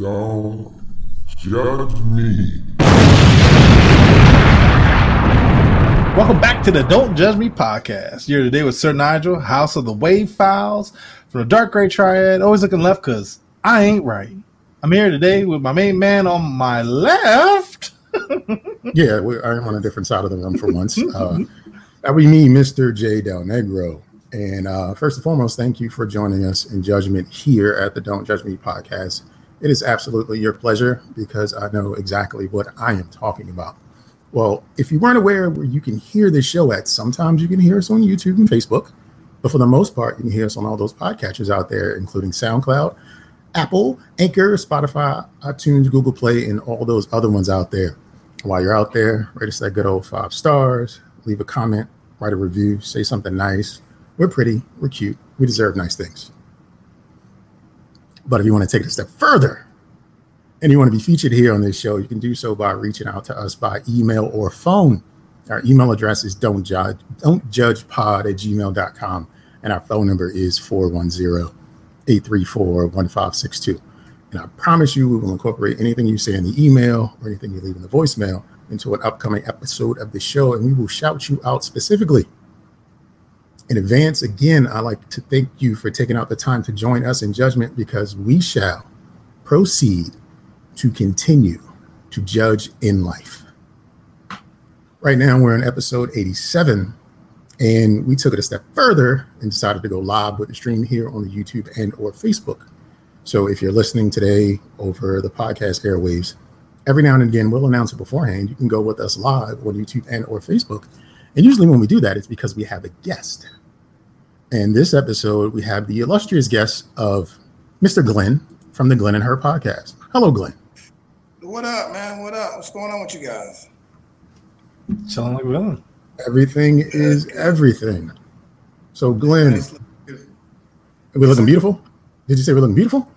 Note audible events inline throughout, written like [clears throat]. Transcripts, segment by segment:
Don't judge me. Welcome back to the Don't Judge Me podcast. You're today with Sir Nigel, House of the Wave Files, from the Dark Gray Triad. Always looking left because I ain't right. I'm here today with my main man on my left. [laughs] yeah, we, I'm on a different side of the room for once. Uh, that would be me, Mr. J Del Negro. And uh, first and foremost, thank you for joining us in judgment here at the Don't Judge Me podcast. It is absolutely your pleasure because I know exactly what I am talking about. Well, if you weren't aware where you can hear this show at, sometimes you can hear us on YouTube and Facebook, but for the most part, you can hear us on all those podcatchers out there, including SoundCloud, Apple, Anchor, Spotify, iTunes, Google Play, and all those other ones out there. While you're out there, rate us that good old five stars, leave a comment, write a review, say something nice. We're pretty, we're cute, we deserve nice things. But if you want to take it a step further and you want to be featured here on this show, you can do so by reaching out to us by email or phone. Our email address is don't judge, don't judge pod at gmail.com. And our phone number is 410 834 1562. And I promise you, we will incorporate anything you say in the email or anything you leave in the voicemail into an upcoming episode of the show, and we will shout you out specifically. In advance, again, I like to thank you for taking out the time to join us in judgment because we shall proceed to continue to judge in life. Right now, we're in episode 87, and we took it a step further and decided to go live with the stream here on the YouTube and or Facebook. So if you're listening today over the podcast airwaves, every now and again we'll announce it beforehand. You can go with us live on YouTube and or Facebook. And usually when we do that, it's because we have a guest. And this episode, we have the illustrious guest of Mr. Glenn from the Glenn and Her podcast. Hello, Glenn. What up, man? What up? What's going on with you guys? Chilling like villain. Everything is everything. So, Glenn, we're looking beautiful. Did you say we're looking beautiful?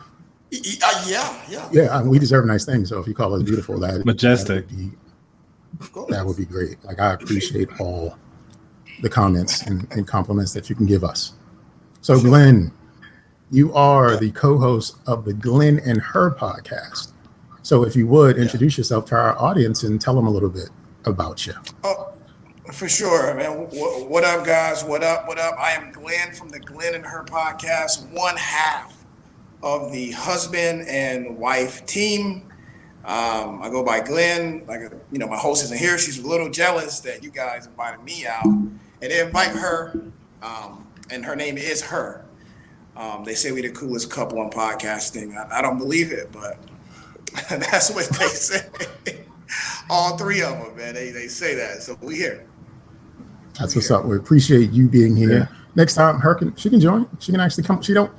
Uh, yeah, yeah. Yeah, we deserve nice things. So if you call us beautiful, that majestic, that would be, that would be great. Like I appreciate all the comments and, and compliments that you can give us. So, Glenn, you are the co-host of the Glenn and Her podcast. So, if you would introduce yourself to our audience and tell them a little bit about you. Oh, for sure, man. What, what up, guys? What up? What up? I am Glenn from the Glenn and Her podcast, one half of the husband and wife team. Um, I go by Glenn. Like you know, my host isn't here. She's a little jealous that you guys invited me out, and they invite her, um, and her name is her. Um, they say we the coolest couple on podcasting. I, I don't believe it, but [laughs] that's what they [laughs] say. All three of them, man. They they say that. So we here. That's what's up. We appreciate you being here. Yeah. Next time, her can she can join. She can actually come. She don't.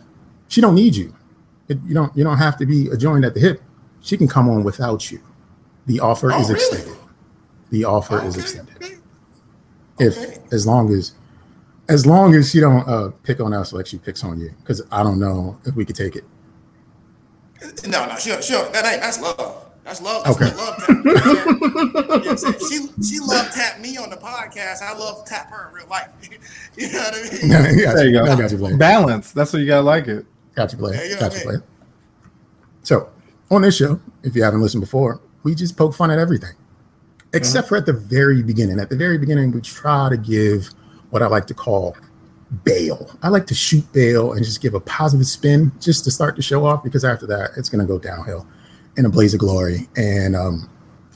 She don't need you. It, you don't. You don't have to be joined at the hip. She can come on without you. The offer oh, is really? extended. The offer Okay, is extended. Okay. If Okay. as long as as long as she don't uh, pick on us like she picks on you, because I don't know if we could take it. No, no, sure, sure. That ain't that's love. That's love. That's Okay. love tap. You know what I'm she she love tap me on the podcast. I love tap her in real life. [laughs] you know what I mean? [laughs] got There you go. I got you, Blaine. Balance. That's what you gotta like it. Got you, Blaine. Yeah, you know got what you, I mean? Blaine. So on this show, if you haven't listened before, we just poke fun at everything, except for at the very beginning. At the very beginning, we try to give what I like to call bail. I like to shoot bail and just give a positive spin just to start the show off because after that, it's going to go downhill in a blaze of glory. And um,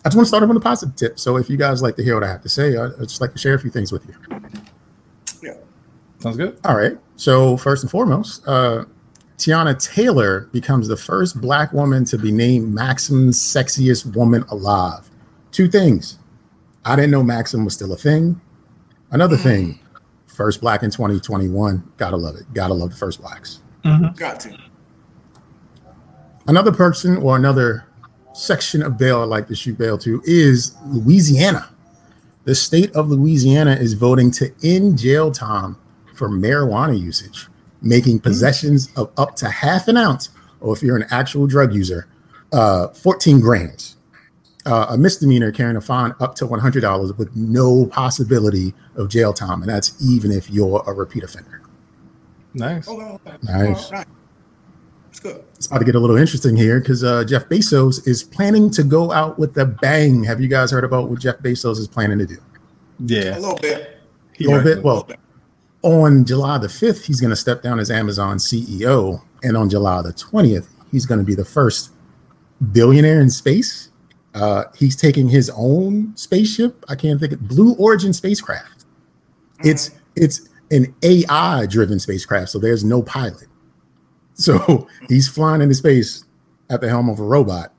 I just want to start off on a positive tip. So if you guys like to hear what I have to say, I- I'd just like to share a few things with you. Yeah. Sounds good. All right. So first and foremost, uh, Teyana Taylor becomes the first Black woman to be named Maxim's sexiest woman alive. Two things. I didn't know Maxim was still a thing. Another mm-hmm. thing, first Black in 2021. Gotta love it. Gotta love the first Blacks. Mm-hmm. Got to. Another person or another section of bail I like to shoot bail to is Louisiana. The state of Louisiana is voting to end jail time for marijuana usage, making mm. possessions of up to half an ounce, or if you're an actual drug user, uh, 14 grams. Uh, a misdemeanor carrying a fine up to $100 with no possibility of jail time. And that's even if you're a repeat offender. Nice. Okay, okay. Nice. All right. It's good. It's about to get a little interesting here because uh, Jeff Bezos is planning to go out with a bang. Have you guys heard about what Jeff Bezos is planning to do? Yeah. A little bit. A little bit. Well, little bit. on July the 5th, he's going to step down as Amazon CEO. And on July the 20th, he's going to be the first billionaire in space. Uh, he's taking his own spaceship. I can't think of Blue Origin spacecraft. It's it's an AI driven spacecraft, so there's no pilot. So [laughs] he's flying into space at the helm of a robot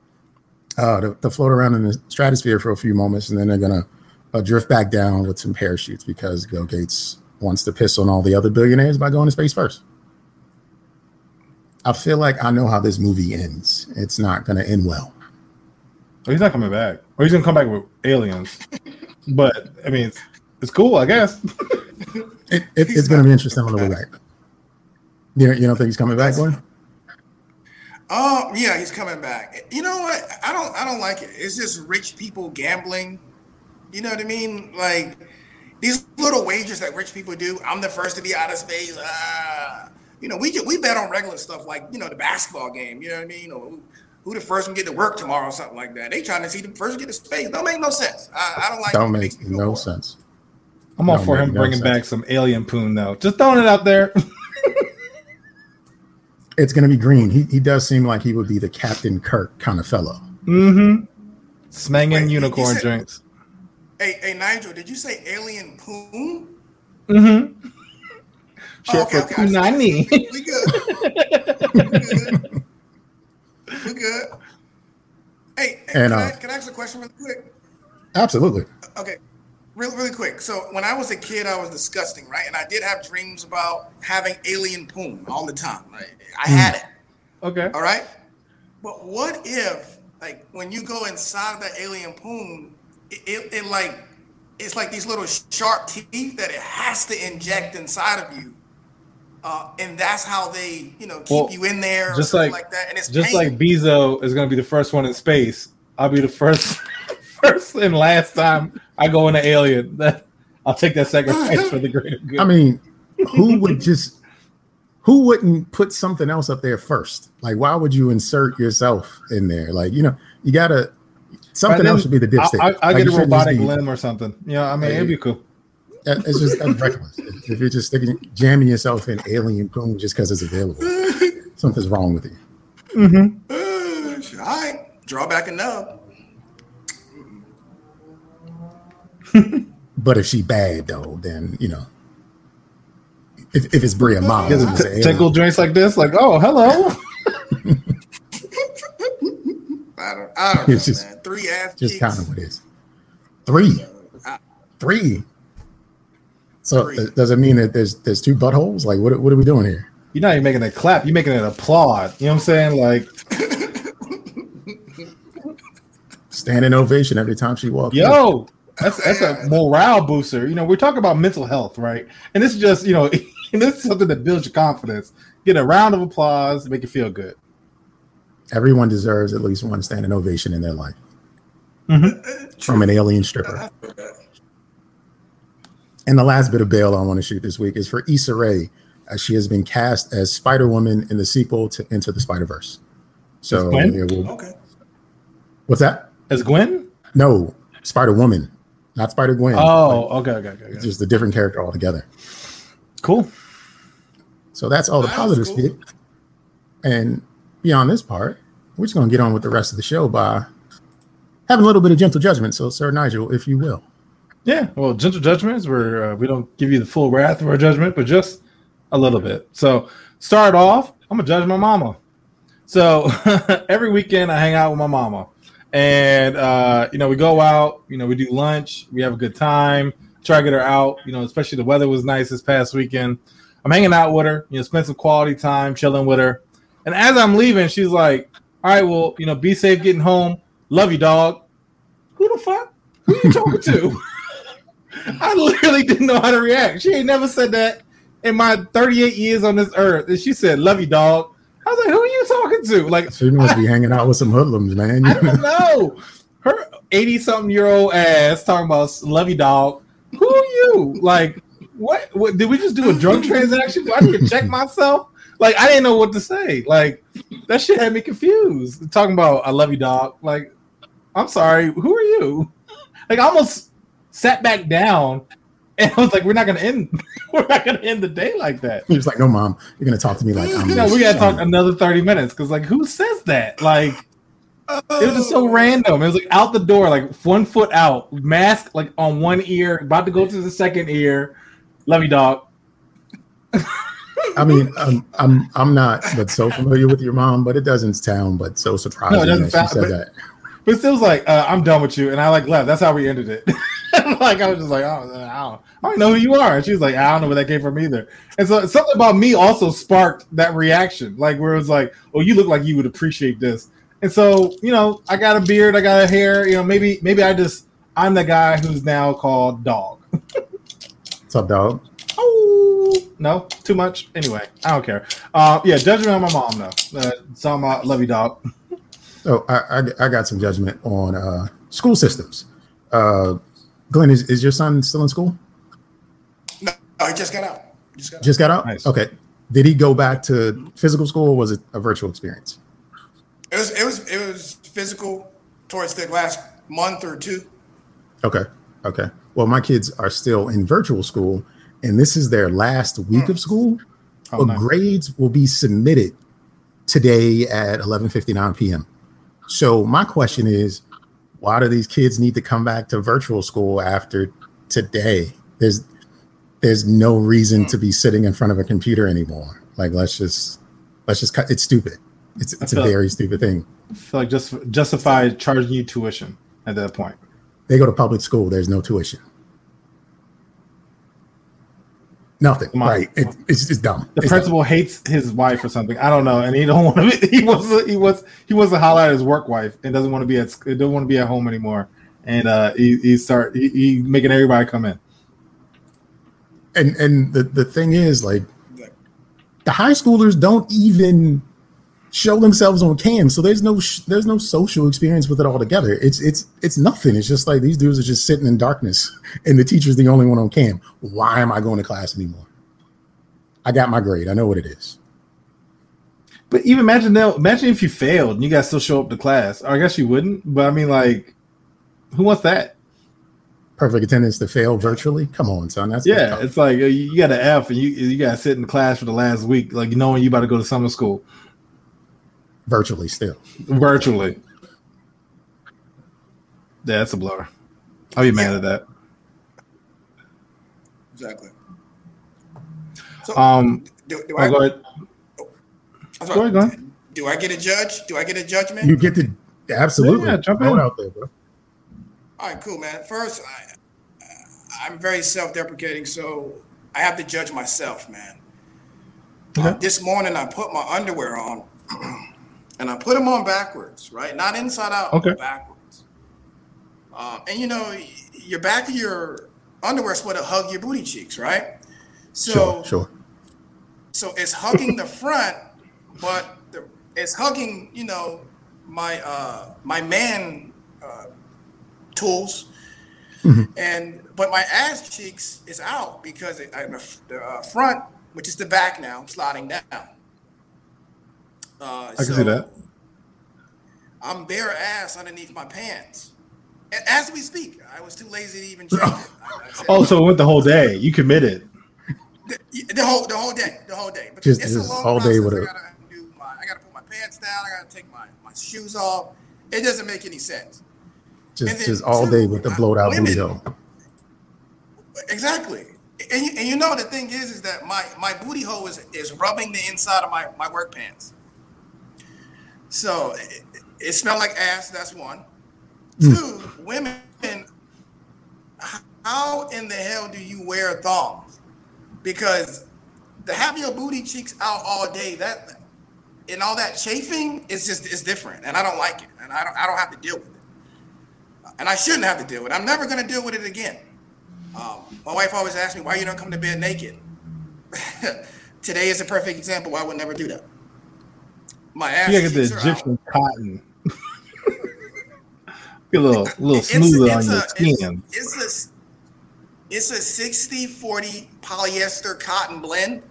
uh, to, to float around in the stratosphere for a few moments, and then they're gonna uh, drift back down with some parachutes because Bill Gates wants to piss on all the other billionaires by going to space first. I feel like I know how this movie ends. It's not going to end well. Oh, he's not coming back, or he's gonna come back with aliens. but I mean, it's, it's cool, I guess. [laughs] It, it, it's going to be interesting on the way back. You, don't- you don't think he's coming back, Glenn? Oh yeah, he's coming back. You know what? I don't. I don't like it. It's just rich people gambling. You know what I mean? Like these little wagers that rich people do. I'm the first to be out of space. Ah, you know, we we bet on regular stuff like you know the basketball game. You know what I mean? Or who, who the first one get to work tomorrow or something like that. They trying to see the first get to space. Don't make no sense. I, I don't like. it. Don't make makes me feel no bored. sense. I'm all No, for him no bringing sense. back some alien poon, though. Just throwing it out there. [laughs] It's going to be green. He, he does seem like he would be the Captain Kirk kind of fellow. mm-hmm. Smanging Wait, you- you unicorn said- drinks. Hey, hey, Nigel, did you say alien poon? Mm-hmm. Oh, Short for punani. We good. we good. [laughs] We good. Hey, hey, And, can, uh, I, can I ask a question really quick? Absolutely. Okay, really, really quick. So when I was a kid, I was disgusting, right? And I did have dreams about having alien poon all the time. Right? I had it. Okay. All right. But what if, like, when you go inside of that alien poon, it, it, it like, it's like these little sharp teeth that it has to inject inside of you. Uh, and that's how they, you know, keep Well, you in there, or just like- like that. And it's Just pain. like Bezo is going to be the first one in space, I'll be the first, [laughs] first and last time I go in into Alien. That [laughs] I'll take that sacrifice [laughs] for the greater good. I mean, who would just who wouldn't put something else up there first? Like, why would you insert yourself in there? Like, you know, you gotta something then else should be the dipstick. I, I, I Like, get a robotic be- limb or something. You know, I mean, Hey. it'd be cool. That- It's just that's reckless. If you're just sticking jamming yourself in alien poon just because it's available, something's wrong with you. Mm-hmm. Uh, all right, draw back a nub. [laughs] But if she bad though, then you know, if, if it's Bria Myles, Gives and it's an tickle joints like this, like, oh, hello. [laughs] I don't, I don't know, It's just- man. Three ass just kind of what it is. Three, three. So Three. th- does it mean that there's there's two buttholes? Like, what what are we doing here? You're not even making a clap. You're making an applaud. You know what I'm saying? Like, [coughs] Standing ovation every time she walks. in. yo, that's that's a morale booster. You know, we're talking about mental health, right? And this is just, you know, [laughs] this is something that builds your confidence. Get a round of applause, make you feel good. Everyone deserves at least one standing ovation in their life Mhm. from an alien stripper. And the last bit of bail I want to shoot this week is for Issa Rae, as she has been cast as Spider Woman in the sequel to Into the Spider Verse. So As Gwen? there will, Okay. what's that? As Gwen? No, Spider Woman, not Spider Gwen. Oh, okay, okay, okay. It's okay. just a different character altogether. Cool. So that's all the That positive was cool. speak. And beyond this part, we're just going to get on with the rest of the show by having a little bit of gentle judgment. So, Sir Nigel, if you will. Yeah, well, gentle judgments where uh, we don't give you the full wrath of our judgment, but just a little bit. So, start off, I'm gonna judge my mama. So [laughs] every weekend I hang out with my mama, and uh, you know we go out, you know we do lunch, we have a good time. Try to get her out, you know, especially the weather was nice this past weekend. I'm hanging out with her, you know, spend some quality time chilling with her. And as I'm leaving, she's like, "All right, well, you know, be safe getting home. Love you, dog." Who the fuck? Who are you talking [laughs] to? [laughs] I literally didn't know how to react. She ain't never said that in my 38 years on this earth. And she said, Love you, dog. I was like, Who are you talking to? Like, she must be [laughs] hanging out with some hoodlums, man. I don't know. Her 80 something year old ass talking about love you, dog. Who are you? Like, what, what? Did we just do a drug [laughs] transaction? Do I need to check myself? like I didn't know what to say. Like that shit had me confused. Talking about I love you, dog. Like I'm sorry, who are you? Like I almost sat back down and I was like, we're not gonna end. [laughs] we're not gonna end the day like that. He was like, "No, mom, you're gonna talk to me like I'm." No, we gotta talk another thirty minutes because like who says that? Like it was just so random. It was like out the door, like one foot out, mask like on one ear, about to go to the second ear. Love you, dog. I mean, um, I'm I'm not but so familiar with your mom, but it doesn't sound but so surprising No, it doesn't that she sound- said that. But still was like, uh, I'm done with you, and I like left. That's how we ended it. [laughs] [laughs] like I was just like, oh, I don't, I don't, know who you are. And she was like, I don't know where that came from either. And so something about me also sparked that reaction, like where it was like, oh, you look like you would appreciate this. And so you know, I got a beard, I got a hair. You know, maybe maybe I just I'm the guy who's now called dog. [laughs] What's up, dog? Oh no, too much. Anyway, I don't care. Uh, yeah, judgment on my mom though. Uh, love you, dog. [laughs] Oh, I, I I got some judgment on uh, school systems. Uh, Glenn, is, is your son still in school? No, I just got out. Just got out. Just got out. Nice. Okay. Did he go back to physical school, or was it a virtual experience? It was it was it was physical towards the last month or two. Okay. Okay. Well, my kids are still in virtual school, and this is their last week of hmm. school. Oh, but nice. grades will be submitted today at 11:59 p.m. So my question is, why do these kids need to come back to virtual school after today? There's there's no reason to be sitting in front of a computer anymore. Like let's just let's just cut. It's stupid. It's it's a very stupid thing. I feel like just justify charging you tuition at that point. They go to public school. There's no tuition. Nothing. Come on. Right. It, it's just dumb. The It's principal hates his wife or something. I don't know, and he don't [laughs] want to. Be, He wants. He wants. He wants to holler at his work wife and doesn't want to be at. Don't want to be at home anymore. And uh, he, he start. He, he making everybody come in. and and the the thing is like the high schoolers don't even show themselves on cam. So there's no sh- there's no social experience with it altogether it's it's it's nothing. It's just like these dudes are just sitting in darkness [laughs] and the teacher's the only one on cam. Why am i going to class anymore? I got my grade. I know what it is. But even imagine now. Imagine if you failed and you guys still show up to class. I guess you wouldn't. But I mean, like, who wants that? perfect attendance to fail virtually? Come on son. That's Yeah, it's like uh, you you got an F and you you got to sit in class for the last week, like knowing you about to go to summer school virtually still virtually. Yeah, that's a blower. I'll be mad at that. Exactly. So Um, do, do oh, I go ahead. I'm Go ahead, go ahead. Do I get a judge? Do I get a judgment? you get to absolutely Yeah, jump in. out there bro All right, cool, man. First, I, I'm very self-deprecating, so I have to judge myself, man. Uh, this morning, I put my underwear on, [clears throat] and I put them on backwards, right? Not inside out, Okay. backwards. Um, and you know, your back of your underwear is supposed to hug your booty cheeks, right? So, sure sure so it's hugging the [laughs] front, but the, it's hugging, you know, my uh, my man uh, tools, and but my ass cheeks is out because it, I, the uh, front, which is the back now, sliding down. Uh, I can see that. I'm bare ass underneath my pants. As we speak, I was too lazy to even check it. I- I said- Oh, so it went the whole day. You committed. the, the whole the whole day, the whole day. But Just- it's just a long all day with I a- gotta do my, I gotta put my pants down. I gotta take my, my shoes off. It doesn't make any sense. just then just all two, day with the blowed out women- booty hole Exactly. And you, and you know the thing is is that my my booty hole is is rubbing the inside of my my work pants. So it, it smelled like ass. That's one. Two, women. How in the hell do you wear thongs? Because to have your booty cheeks out all day, that and all that chafing is just is different, and I don't like it, and I don't I don't have to deal with it, and I shouldn't have to deal with it. I'm never going to deal with it again. Um, my wife always asks me why you don't come to bed naked. [laughs] Today is a perfect example why I would never do that. My ass You gotta get the. Egyptian cotton. [laughs] Get a little, little It's- smoother on your a- it's- skin. It's a it's a 60 40 polyester cotton blend.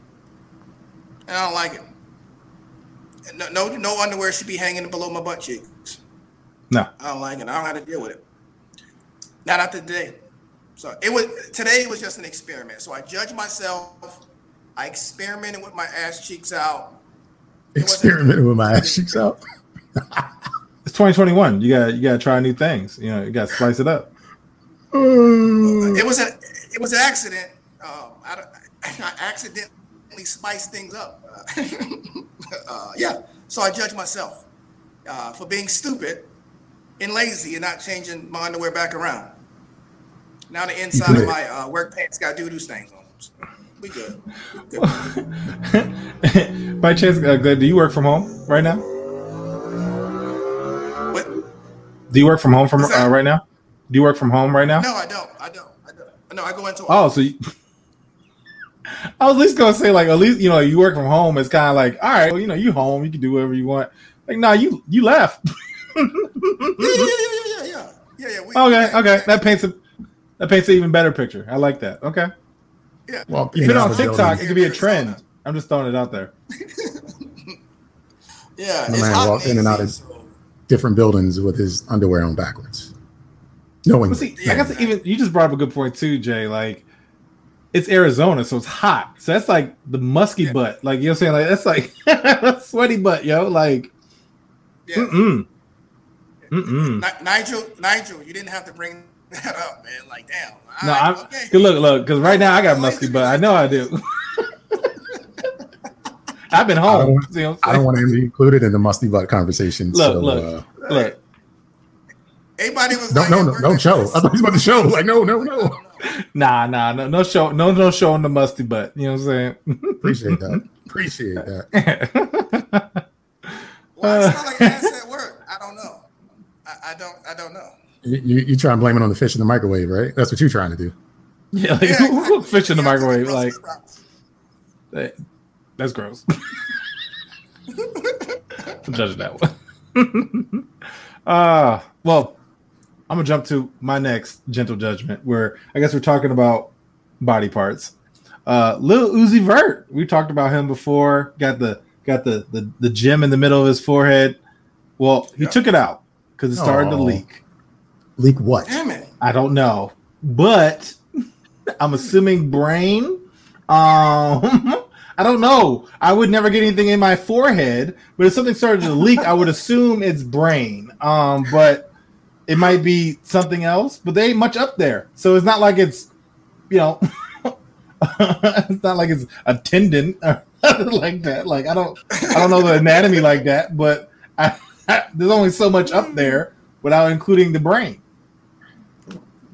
And I don't like it. no, no, no underwear should be hanging below my butt cheeks. No. I don't like it. I don't have to deal with it. Not after today. So it was today was just an experiment. So I judged myself. I experimented with my ass cheeks out. Experimenting with my ass cheeks out. [laughs] It's 2021. You got you got to try new things. You know, you got to spice it up. It was a it was an accident. Um, I, I accidentally spiced things up. [laughs] uh, yeah. So I judge myself uh, for being stupid and lazy and not changing my underwear back around. Now the inside of my uh, work pants got doo doo stains on them. So we [laughs] good. By chance, uh, do you work from home right now? But Do you work from home from uh, right now? Do you work from home right now? no, I don't. I don't. I don't. No, I go into Oh, so you, [laughs] I was at least gonna say like at least you know you work from home. It's kind of like all right, well, you know you home, you can do whatever you want. Like no, you you left. [laughs] yeah, yeah, yeah, yeah, yeah, yeah, yeah, yeah. We, okay, yeah, okay, yeah, that paints a that paints an even better picture. I like that. Okay, yeah. Well, if you it on TikTok, it could be a trend. I'm just throwing it out there. [laughs] Yeah, My it's man hot walked in and out AC, of- different buildings with his underwear on backwards. Knowing, But see, I guess even you just brought up a good point too, Jay. Like it's Arizona, so it's hot. So that's like the musky Yeah. butt. Like you know what I'm saying? Like that's like that's [laughs] sweaty butt, yo. Like Yeah. mm mm. Ni- Nigel, Nigel, you didn't have to bring that [laughs] up, man. Like, damn. No, right, I'm okay. good. [laughs] Look, look, because right now I got musky butt. I know I do. [laughs] I've been I home. don't- See what I'm I don't want to be included in the musty butt conversation. Look, so, look, uh, look. Everybody was don't like, no at no work don't like show. I thought he was about to show. Like no no no. Nah, nah, no, no show, no, no showing the musty butt. You know what I'm saying? Appreciate that. Appreciate that. Well, I smell like ass at work. I don't know. I, I don't. I don't know. You, you you try and blame it on the fish in the microwave, right? That's what you're trying to do. yeah, like, Yeah, exactly. fish in the microwave. Brussels Like that- that's gross. [laughs] I'm judging that one. [laughs] uh well, I'm gonna jump to my next gentle judgment, where I guess we're talking about body parts. Uh Lil Uzi Vert, we talked about him before. Got the got the the, the gem in the middle of his forehead. Well, he Yeah. took it out because it started to leak. Leak what? Damn it. I don't know, but [laughs] I'm assuming brain. Um, [laughs] I don't know. I would never get anything in my forehead, but if something started to leak, I would assume it's brain. Um, but it might be something else. But they ain't much up there, so it's not like it's, you know, [laughs] it's not like it's a tendon or like that. Like I don't, I don't know the anatomy like that, but I, there's only so much up there without including the brain.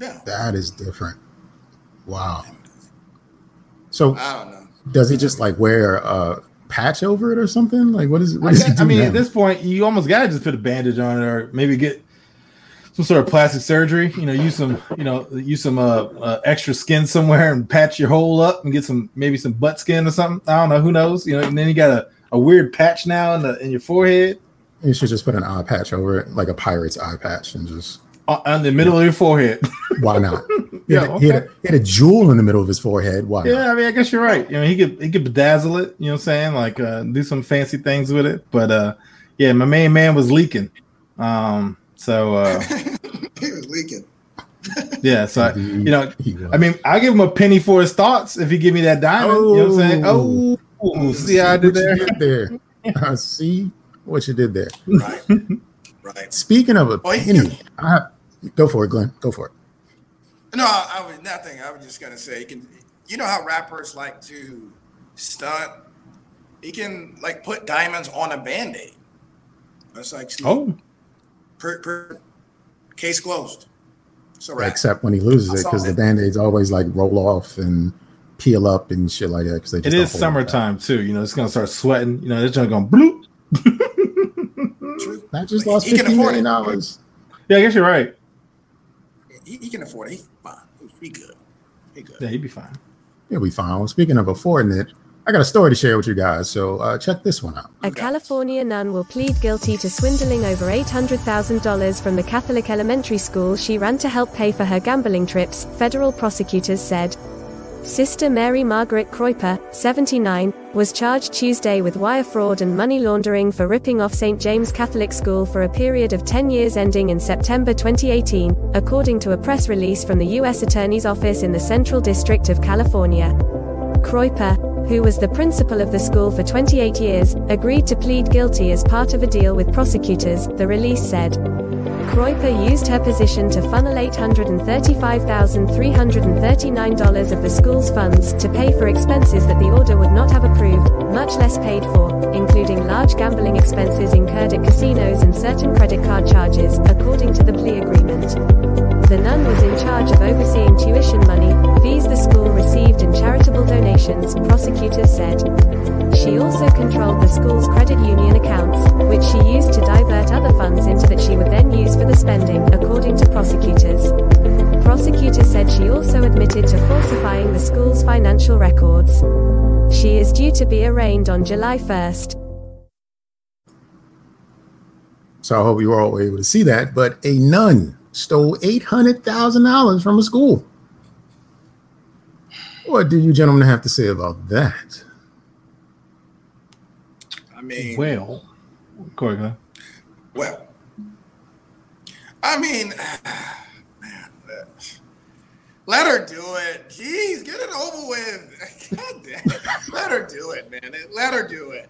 Yeah. That is different. Wow. So I don't know. does he just like wear a patch over it or something? Like what is what I, does he do I mean, now? at this point, you almost gotta just put a bandage on it, or maybe get some sort of plastic surgery. You know, use some, you know, use some uh, uh, extra skin somewhere and patch your hole up and get some maybe some butt skin or something. I don't know, who knows? You know, and then you got a, a weird patch now in the in your forehead, you should just put an eye patch over it, like a pirate's eye patch, and just on, on the middle of your forehead. [laughs] why not? He, Yeah, had, a, he, had a, he had a jewel in the middle of his forehead. Why? yeah, not? I mean, I guess you're right. You know, he could he could bedazzle it. You know what I'm saying? Like uh, do some fancy things with it. But uh, yeah, my main man was leaking. Um, so uh, [laughs] he was leaking. [laughs] yeah, so I, you know, I mean, I give him a penny for his thoughts if he give me that diamond. You know what I'm saying? Oh. Oh, see how I did what there? did there. I see what you did there. Right. right. Speaking of a Oh, he- penny, I have, go for it, Glenn. Go for it. No, I, I was nothing. I was just gonna say, you can. You know how rappers like to stunt. He can like put diamonds on a band aid. That's like Oh, per, per, case closed. So right. Except when he loses I it, because the band aids always like roll off and peel up and shit like that. Because they it just is don't hold up. summertime too. You know, it's gonna start sweating. You know, it's just going to bloop. True. That just lost he can fifteen afford million dollars. Yeah, I guess you're right. He, he can afford it. He's fine. He good. He good. Yeah, he'd be fine. It'll be fine. Well, speaking of affording it, I got a story to share with you guys. So uh, check this one out. A California nun will plead guilty to swindling over $800,000 from the Catholic elementary school she ran to help pay for her gambling trips, federal prosecutors said. Sister Mary Margaret Kreuper, 79, was charged Tuesday with wire fraud and money laundering for ripping off St. James Catholic School for a period of 10 years ending in September 2018, according to a press release from the U.S. Attorney's Office in the Central District of California. Kreuper, who was the principal of the school for 28 years, agreed to plead guilty as part of a deal with prosecutors, the release said. Kreuper used her position to funnel $835,339 of the school's funds to pay for expenses that the order would not have approved, much less paid for, including large gambling expenses incurred at casinos and certain credit card charges, according to the plea agreement. The nun was in charge of overseeing tuition money, fees the school received, and charitable donations, prosecutors said. She also controlled the school's credit union accounts, which she used to divert other funds into that she would then use for the spending, according to prosecutors. Prosecutors said she also admitted to falsifying the school's financial records. She is due to be arraigned on July 1st. So I hope you were all able to see that. But a nun stole $800,000 from a school. What do you gentlemen have to say about that? I mean, Well, Corey, go ahead. well, I mean, [sighs] man, let her do it. Jeez, get it over with. [laughs] God damn it. Let her do it, man. Let her do it.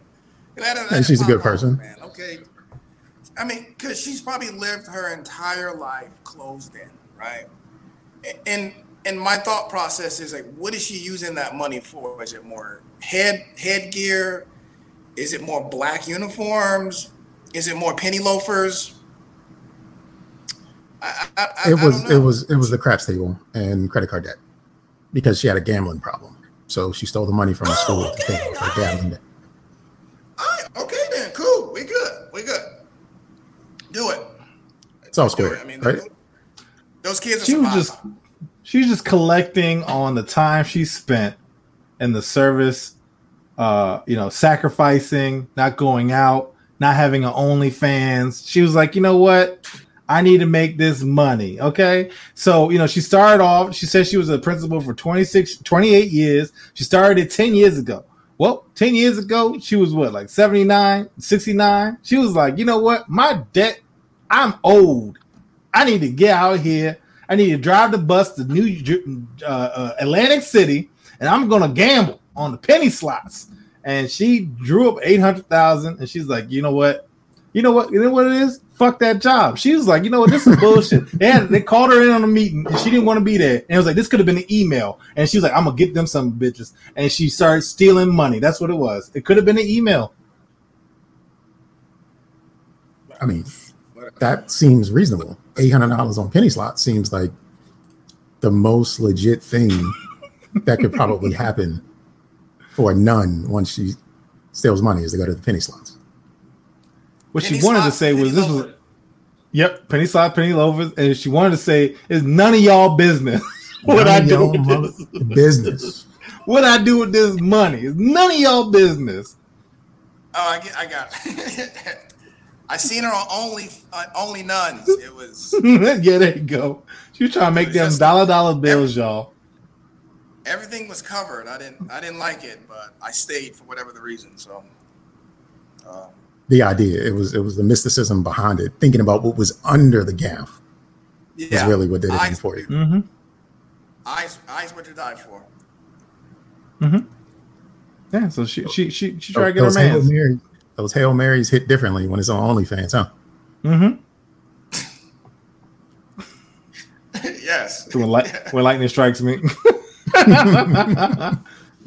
Let her, Hey, she's a good off, person. man. Okay. I mean, because she's probably lived her entire life closed in, right? And and my thought process is like, what is she using that money for? Is it more head headgear? Is it more black uniforms? Is it more penny loafers? I, I, I, It was it was it was the craps table and credit card debt because she had a gambling problem. So she stole the money from the Oh, school to pay for all right. gambling debt. All right, okay then, cool. We good. We good. Do it. It's all Do square, it. I mean, right? those, those kids are She was just she was just collecting on the time she spent in the service, uh, you know, sacrificing, not going out, not having an OnlyFans. She was like, you know what? I need to make this money. Okay. So, you know, she started off, she said she was a principal for 26, 28 years. She started it 10 years ago. Well, 10 years ago, she was what, like 79, 69? She was like, you know what? My debt, I'm old. I need to get out here. I need to drive the bus to New uh, uh, Atlantic City, and I'm gonna gamble on the penny slots. And she drew up eight hundred thousand, and she's like, you know what? You know what? You know what it is? Fuck that job. She was like, you know what? This is [laughs] bullshit. and they called her in on a meeting, and she didn't want to be there. And it was like, this could have been an email. And she was like, I'm gonna get them some bitches. And she started stealing money. That's what it was. It could have been an email. I mean, that seems reasonable. Eight hundred dollars on penny slot seems like the most legit thing that could probably [laughs] happen for a nun once she steals money is to go to the penny slots. What Penny she wanted to say was penny this was. Yep, penny slot, penny loafers, and she wanted to say it's none of y'all business [laughs] what I None of do with this. [laughs] business. What I do with this money is none of y'all business. Oh, I get, I got. It. [laughs] I seen her on only uh, only nuns. It was yeah, there you go. She was trying to make them just- dollar dollar bills, y'all. everything was covered. I didn't I didn't like it, but I stayed for whatever the reason. So. Uh, The idea it was it was the mysticism behind it, thinking about what was under the gown is really what did it in for you. Mm-hmm. eyes, eyes, were to die for. Mm-hmm. Yeah, so she she she she tried to get her those, Hail man. Mary, those Hail Marys hit differently when it's on OnlyFans, huh? Mm-hmm. [laughs] yes. So when, light, [laughs] when lightning strikes me, [laughs]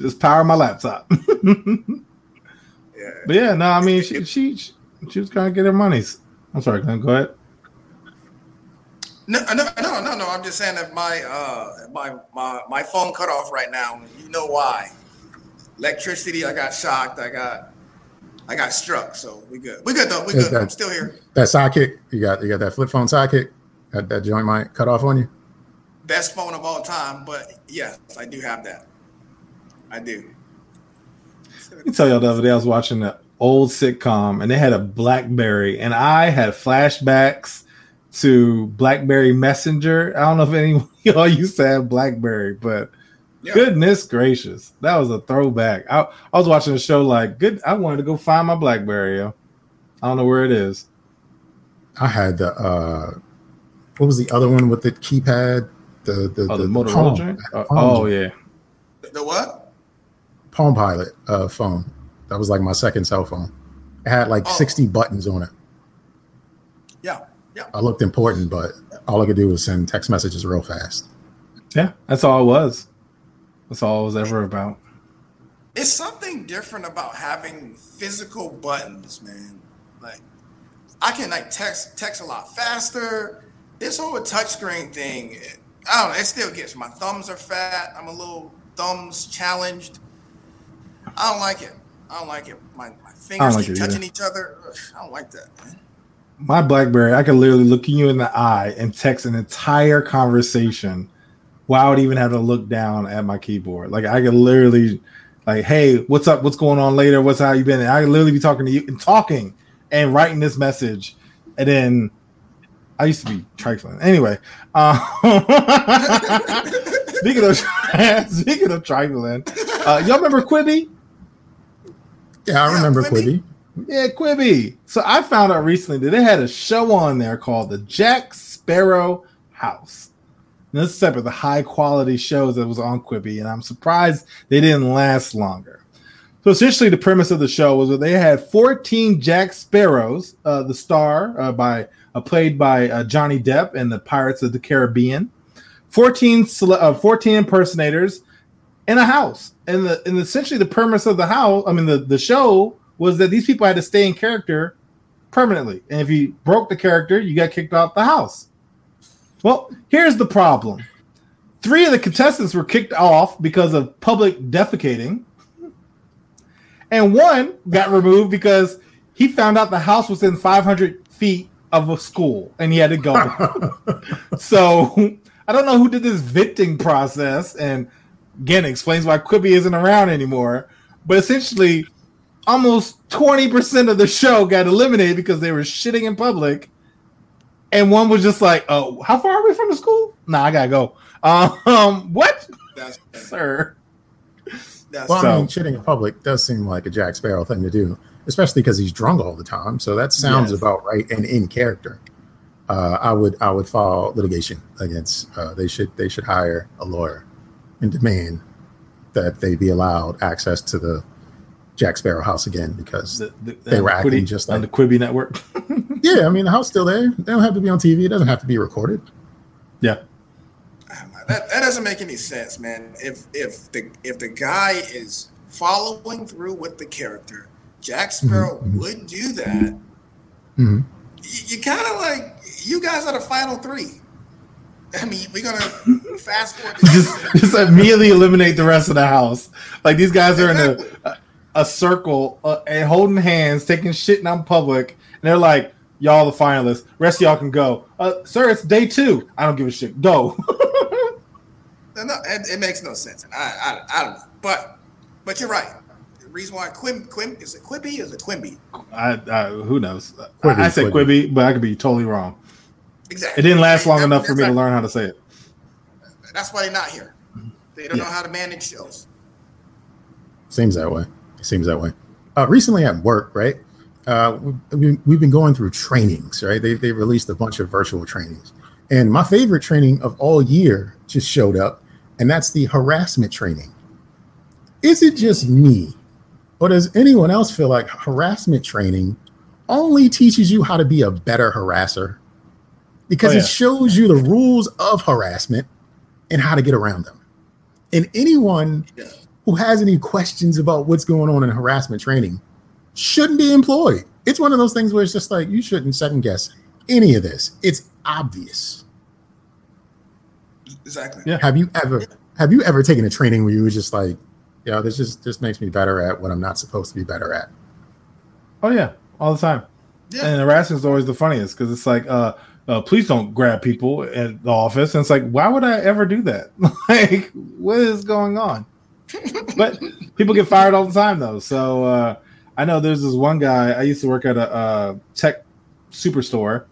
just power my laptop. But yeah, no, I mean she she she, was trying to get her monies. I'm sorry, Glenn, go ahead. No, no, no, no, no. I'm just saying that my uh my my my phone cut off right now. You know why? Electricity. I got shocked. I got I got struck. So we good. We good though. We good. that- I'm still here. That sidekick, you got you got that flip phone sidekick. That, that joint might cut off on you. Best phone of all time. But yes, I do have that. I do. Let me tell y'all the other day I was watching an old sitcom and they had a BlackBerry and I had flashbacks to BlackBerry Messenger. I don't know if any [laughs] of y'all used to have BlackBerry, but Yeah. Goodness gracious, that was a throwback. I, I was watching a show like good. I wanted to go find my BlackBerry. Yo. I don't know where it is. I had the uh, what was the other one with the keypad? The the, Oh, the, the Motorola Palm- joint? Oh, Palm oh, joint. yeah. The what? Palm Pilot uh, phone. That was like my second cell phone. It had like Oh. 60 buttons on it. Yeah. Yeah. I looked important, but all I could do was send text messages real fast. Yeah, that's all it was. That's all it was ever about. It's something different about having physical buttons, man. Like I can like text text a lot faster. This whole touchscreen thing, it- I don't know. It still gets my thumbs are fat. I'm a little thumbs challenged. I don't like it. I don't like it. My, my fingers like keep either. touching each other. Ugh, I don't like that, man. My BlackBerry, I could literally look you in the eye and text an entire conversation without even having to look down at my keyboard. Like I could literally, like, hey, what's up? What's going on later? What's how you been? And I could literally be talking to you and talking and writing this message, and then I used to be trifling. Anyway, uh, [laughs] speaking of [laughs] speaking of trifling, uh, y'all remember Quibi? Yeah, I Yeah, remember Quibi. Quibi. Yeah, Quibi. So I found out recently that they had a show on there called the Jack Sparrow House. And this is separate the high quality shows that was on Quibi, and I'm surprised they didn't last longer. So essentially, the premise of the show was that they had 14 Jack Sparrows, uh, the star uh, by uh, played by uh, Johnny Depp in the Pirates of the Caribbean, 14 cele- uh, 14 impersonators in a house. And the and essentially the premise of the house, I mean the, the show was that these people had to stay in character permanently. And if you broke the character, you got kicked off the house. Well, here's the problem. Three of the contestants were kicked off because of public defecating. And one got removed because he found out the house was in 500 feet of a school and he had to go. [laughs] so I don't know who did this venting process, and again explains why Quibi isn't around anymore. But essentially, almost twenty percent of the show got eliminated because they were shitting in public, and one was just like, "Oh, how far are we from the school? Nah, I gotta go." Um, [laughs] what, That's [laughs] sir? that's Well, So- I mean, shitting in public does seem like a Jack Sparrow thing to do, especially because he's drunk all the time. So that sounds Yes. about right and in character. Uh, I would I would file litigation against. Uh, they should they should hire a lawyer and demand that they be allowed access to the Jack Sparrow house again because The- the- They were on acting Quibi- just on the Quibi network. [laughs] yeah, I mean the house still there. They don't have to be on TV. It doesn't have to be recorded. yeah, that, that doesn't make any sense, man. If if the if the guy is following through with the character, Jack Sparrow Mhm. would do that. Mhm. You, you kind of like you guys are the final three. I mean, we're gonna [laughs] fast forward. just just immediately eliminate the rest of the house. Like these guys are in a a, a circle uh, and holding hands, taking shit in public, and they're like, "Y'all the finalists. Rest of y'all can go." Uh, sir, it's day two. I don't give a shit. Go. [laughs] No, no, it, it makes no sense. I, I, I don't know, but but you're right. The reason why Quim Quim is it Quibi or is it Quimby? I, I who knows? Quibi, I, I said Quibi. Quibi, but I could be totally wrong. Exactly. It didn't last long That- enough for me to learn how to say it. That's why they're not here. They don't Yeah. know how to manage shows. Seems that way. Seems that way. Uh, recently at work, right? Uh, we, we've been going through trainings, right? They they released a bunch of virtual trainings, and my favorite training of all year just showed up, and that's the harassment training. Is it just me, or does anyone else feel like harassment training only teaches you how to be a better harasser? Because Oh, yeah. it shows you the rules of harassment and how to get around them. And anyone who has any questions about what's going on in harassment training shouldn't be employed. It's one of those things where it's just like you shouldn't second guess any of this. It's obvious. Exactly. Yeah. Have you ever have you ever taken a training where you were just like, yeah, this just this makes me better at what I'm not supposed to be better at? Oh yeah, all the time. Yeah. And harassment is always the funniest because it's like, uh, uh, please don't grab people at the office. And it's like, why would I ever do that? [laughs] like, what is going on? but people get fired all the time though. So uh, I know there's this one guy. I used to work at a, uh tech superstore,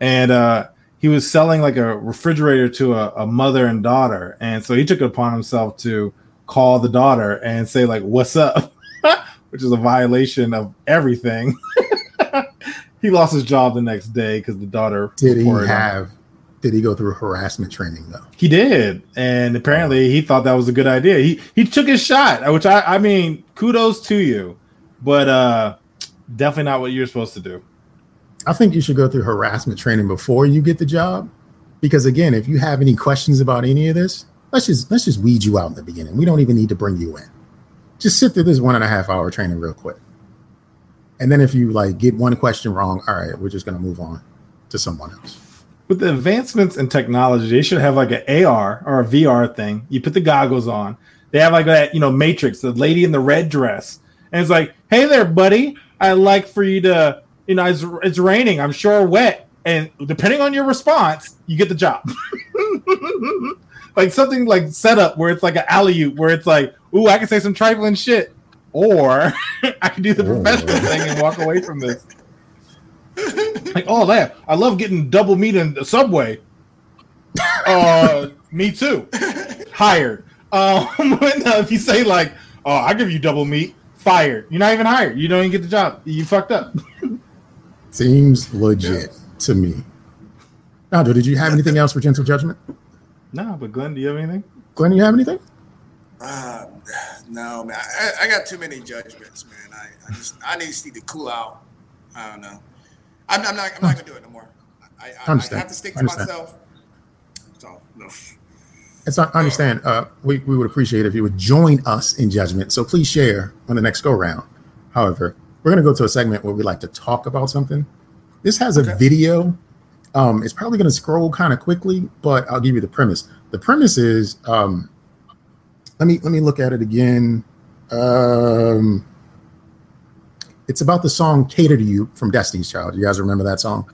and uh, he was selling like a refrigerator to a, a mother and daughter, and so he took it upon himself to call the daughter and say like, "What's up," [laughs] which is a violation of everything. [laughs] he lost his job the next day because the daughter Did he have? Did he go through harassment training though? He did, and apparently he thought that was a good idea. He he took his shot, which I I mean, kudos to you, but uh definitely not what you're supposed to do. I think you should go through harassment training before you get the job, because again, if you have any questions about any of this, let's just let's just weed you out in the beginning. We don't even need to bring you in. Just sit through this one and a half hour training real quick, and then if you like get one question wrong, all right, we're just gonna move on to someone else. With the advancements in technology, they should have like an AR or a VR thing. You put the goggles on. They have like that, you know, Matrix, the lady in the red dress, and it's like, "Hey there, buddy. I'd like for you to, you know, it's, it's raining. I'm sure wet, and depending on your response, you get the job." [laughs] like something like set up where it's like an alley where it's like, "Ooh, I can say some trifling shit," or [laughs] I can do the professional thing and walk away from this. like, oh, that I love getting double meat in the subway. [laughs] Uh, me too. Hired. Um, [laughs] when, uh, if you say like, "Oh, I give you double meat," fired. You're not even hired. You don't even get the job. You fucked up. Seems legit to me. Nando, did you have anything else for gentle judgment? no, but Glenn, do you have anything? Glenn, do you have anything? Uh, no, man. I, I got too many judgments, man. I, I just I need to cool out. I don't know. I'm, I'm not. I'm not gonna do it no more. I, I, I have to stick to Understand. myself. So no. It's I understand. Uh, we, we would appreciate if you would join us in judgment. So please share on the next go round. However, we're going to go to a segment where we like to talk about something. This has a Okay. video. Um, it's probably going to scroll kind of quickly, but I'll give you the premise. The premise is um, let me let me look at it again. Um, it's about the song "Cater to You" from Destiny's Child. You guys remember that song?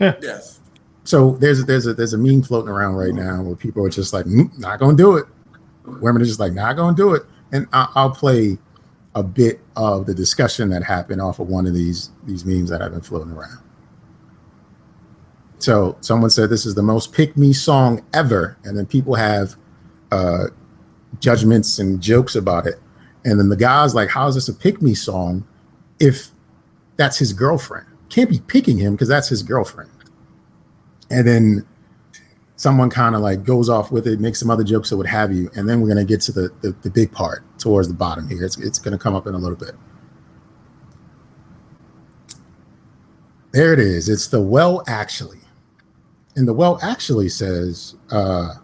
Yes. So there's there's a there's a meme floating around right now where people are just like, "Mm, not gonna do it. Women are just like, not gonna do it. And I, I'll play a bit of the discussion that happened off of one of these these memes that I've been floating around. So someone said this is the most pick me song ever, and then people have uh, judgments and jokes about it. And then the guy's like, "How is this a pick me song if that's his girlfriend? Can't be picking him because that's his girlfriend." and then someone kind of like goes off with it, makes some other jokes or what have you, and then we're gonna get to the the, the big part towards the bottom here. It's it's gonna come up in a little bit. There it is. It's the well actually, and the well actually says, uh,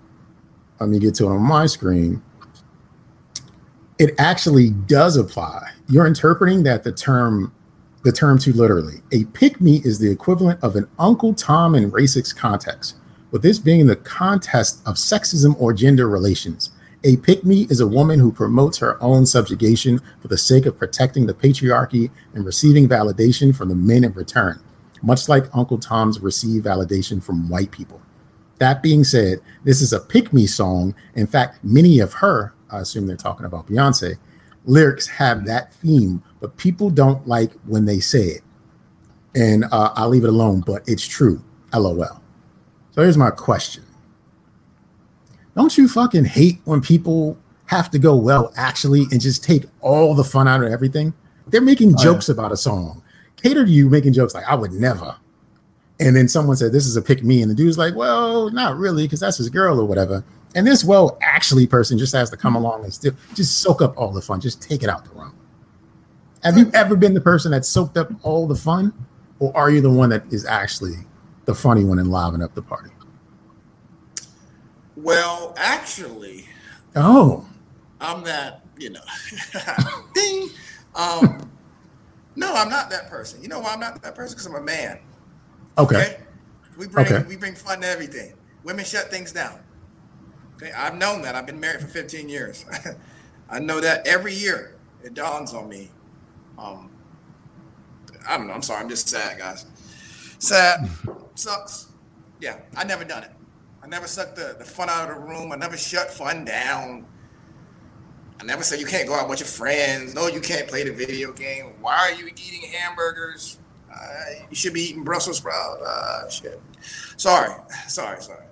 let me get to it on my screen. It actually does apply. You're interpreting that the term the term too literally. A pick me is the equivalent of an Uncle Tom in racist context, with this being the contest of sexism or gender relations. A pick me is a woman who promotes her own subjugation for the sake of protecting the patriarchy and receiving validation from the men in return, much like Uncle Tom's receive validation from white people. That being said, this is a pick me song. In fact, many of her, I assume they're talking about Beyonce, lyrics have that theme, but people don't like when they say it. And uh, I'll leave it alone, but it's true. LOL. So here's my question Don't you fucking hate when people have to go, well, actually, and just take all the fun out of everything? They're making Oh, jokes about a song. Cater to you making jokes like, I would never. And then someone said, This is a pick me. And the dude's like, Well, not really, because that's his girl or whatever. And this well actually person just has to come along and still just soak up all the fun, just take it out the room. Have you ever been the person that soaked up all the fun? Or are you the one that is actually the funny one and liven up the party? Well, actually, Oh, I'm that. You know, [laughs] ding. Um, no, I'm not that person. You know why I'm not that person? Because I'm a man. okay. We bring Okay. we bring fun to everything. Women shut things down. Okay, I've known that. I've been married for 15 years. [laughs] I know that every year it dawns on me. Um, I don't know. I'm sorry. I'm just sad, guys. Sad. Sucks. Yeah, I never done it. I never sucked the, the fun out of the room. I never shut fun down. I never said you can't go out with your friends. No, you can't play the video game. Why are you eating hamburgers? Uh, you should be eating Brussels sprout. Uh, shit. Sorry, sorry, sorry.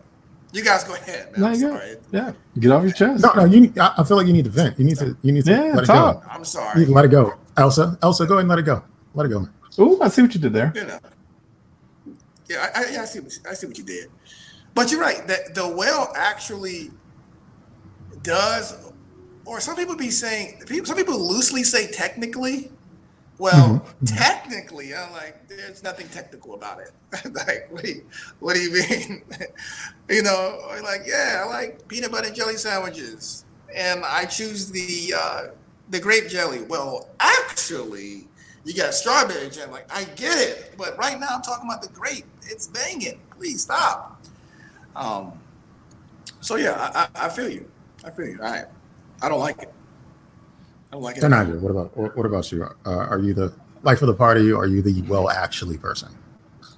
You guys go ahead, man. No, I'm you sorry. good. Yeah, get off your chest. No, no, you. need- I, I feel like you need to vent. You need to. You need to Yeah, let talk. it go. I'm sorry. You need sorry. to let it go. Elsa, Elsa, go ahead and let it go. Let it go. man. Ooh, I see what you did there. You know. Yeah, I, I, yeah, I see. What, I see what you did. But you're right. That the well actually does, or some people be saying. people- Some people loosely say technically. Well, technically, I'm like, there's nothing technical about it. [laughs] like, what do you, what do you mean? [laughs] you know, like, yeah, I like peanut butter and jelly sandwiches, and I choose the uh, the grape jelly. Well, actually, you got strawberry jam. Like, I get it, but right now I'm talking about the grape. It's banging. Please stop. Um. So yeah, I, I, I feel you. I feel you. I I don't like it. I don't like it. So what about what what about you? Uh, are you the life of the party? Or are you the well actually person?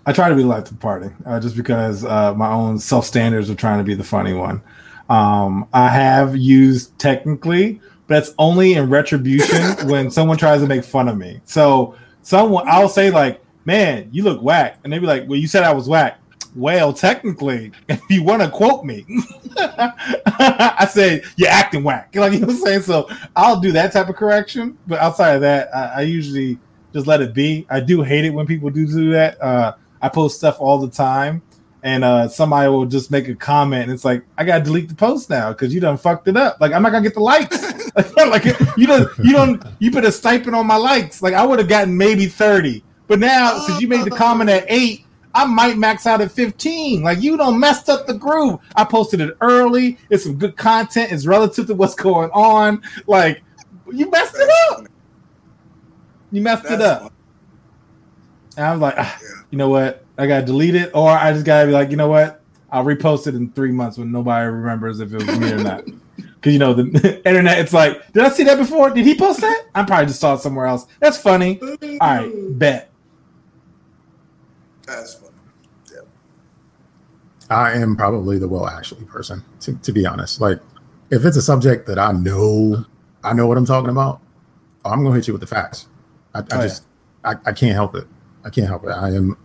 I try to be life of the party, uh, just because uh, my own self standards are trying to be the funny one. Um, I have used technically, but that's only in retribution [laughs] when someone tries to make fun of me. So someone, I'll say like, "Man, you look whack," and they'd be like, "Well, you said I was whack." Well, technically, if you want to quote me, [laughs] I say you're acting whack. Like [laughs] you know what I'm saying. So I'll do that type of correction, but outside of that, I, I usually just let it be. I do hate it when people do do that. Uh, I post stuff all the time, and uh, somebody will just make a comment, and it's like I gotta delete the post now because you done fucked it up. Like I'm not gonna get the likes. [laughs] like you don't, you don't, you put a stipend on my likes. Like I would have gotten maybe thirty, but now since you made the comment at eight. I might max out at 15. Like you don't messed up the groove. I posted it early. It's some good content. It's relative to what's going on. Like you messed it up. You messed it up. fun. And I was like, ah, Yeah. you know what? I gotta delete it, or I just gotta be like, you know what? I'll repost it in three months when nobody remembers if it was me or not. [laughs] Because you know the [laughs] internet, it's like, did I see that before? Did he post that? I probably just saw it somewhere else. That's funny. All right, bet. That's fun. Yeah. I am probably the well actually person, to, to be honest. Like, if it's a subject that I know, I know what I'm talking about, I'm gonna hit you with the facts. I, I Oh, yeah. just, I, I can't help it. I can't help it. I am,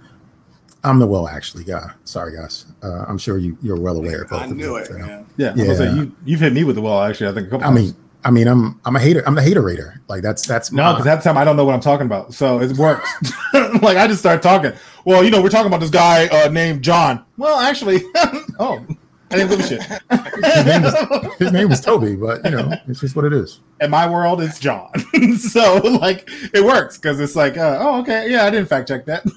I'm the well actually guy. Sorry, guys. Uh, I'm sure you you're well aware. both I knew it, you know. man. Yeah, I was gonna say, Yeah. you you've hit me with the wall actually. I think a couple I mean, times. I mean, I'm I'm a hater. I'm the hater rater. Like that's that's No, because that time I don't know what I'm talking about, so it works. [laughs] like I just start talking. Well, you know, we're talking about this guy uh, named John. Well, actually, [laughs] oh, I didn't give a shit. his name was his name was Toby, but you know, it's just what it is. In my world, it's John. [laughs] so like it works because it's like, uh, oh, okay, yeah, I didn't fact check that.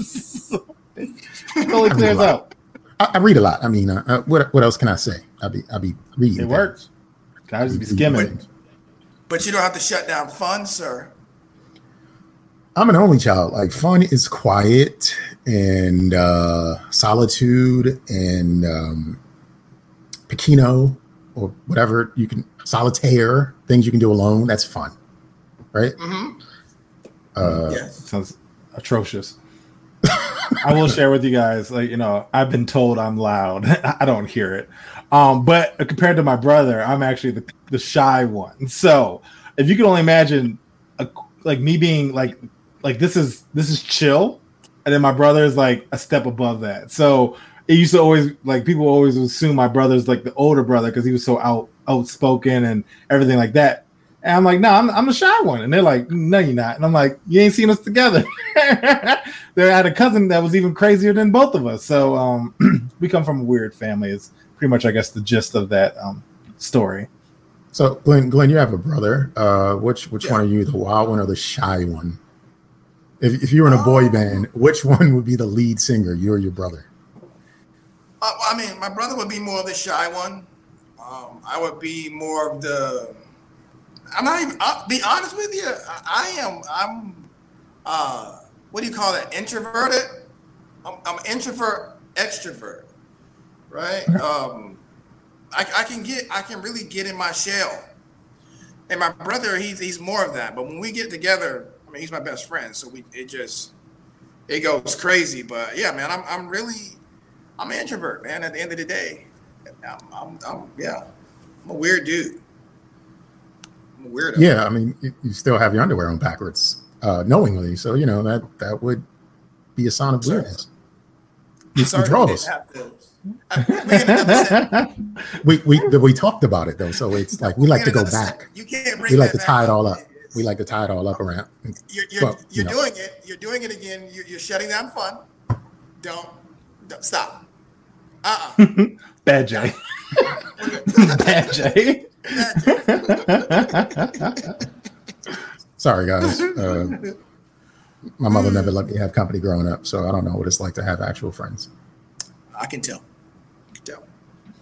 so, it totally clears out. I, I read a lot. I mean, uh, uh, what what else can I say? I'll be I'll be reading. It things. works. I just be skimming. But you don't have to shut down fun, sir. I'm an only child. Like fun is quiet and uh, solitude and um, Pekino or whatever you can solitaire things you can do alone. That's fun, right? Mm-hmm. Uh, yes. Sounds atrocious. [laughs] I will share with you guys, like you know, I've been told I'm loud. [laughs] I don't hear it. Um, but compared to my brother, I'm actually the, the shy one. [laughs] So if you can only imagine, a, like me being like, like this is this is chill, and then my brother is like a step above that. So it used to always like people always assume my brother's like the older brother because he was so out outspoken and everything like that. And I'm like, no, I'm, I'm the shy one. And they're like, no, you're not. And I'm like, you ain't seen us together. [laughs] they had a cousin that was even crazier than both of us. So um, [clears throat] we come from a weird family. Is pretty much, I guess, the gist of that um, story. so Glenn, Glenn, you have a brother. Uh, which which Yeah. one are you, the wild one or the shy one? If if you were in a boy Um, band, which one would be the lead singer? You or your brother? Uh, I mean, my brother would be more of the shy one. Um, I would be more of the. I'm not even. I'll be honest with you. I, I am. I'm. Uh, what do you call that? Introverted. I'm, I'm introvert, extrovert. Right. [laughs] Um, I, I can get. I can really get in my shell. And my brother, he's he's more of that. But when we get together, I mean, he's my best friend. So we it just it goes crazy. But yeah, man, I'm I'm really I'm an introvert, man. At the end of the day, I'm, I'm, I'm yeah, I'm a weird dude. I'm a weirdo. Yeah, I mean, you, you still have your underwear on backwards, uh, knowingly. So you know that that would be a sign of weirdness. You, you drove us. we, we we talked about it though, so it's like we like to go back. You can't bring. we like to tie it all up. We like to tie it all up around. You're, you're, well, you're you know. doing it. You're doing it again. You're, you're shutting down fun. Don't, don't stop. Uh uh [laughs] Bad Jay. [laughs] Bad Jay. [laughs] Sorry, guys. Uh, my mother hmm. never let me have company growing up, so I don't know what it's like to have actual friends. I can tell. I can tell.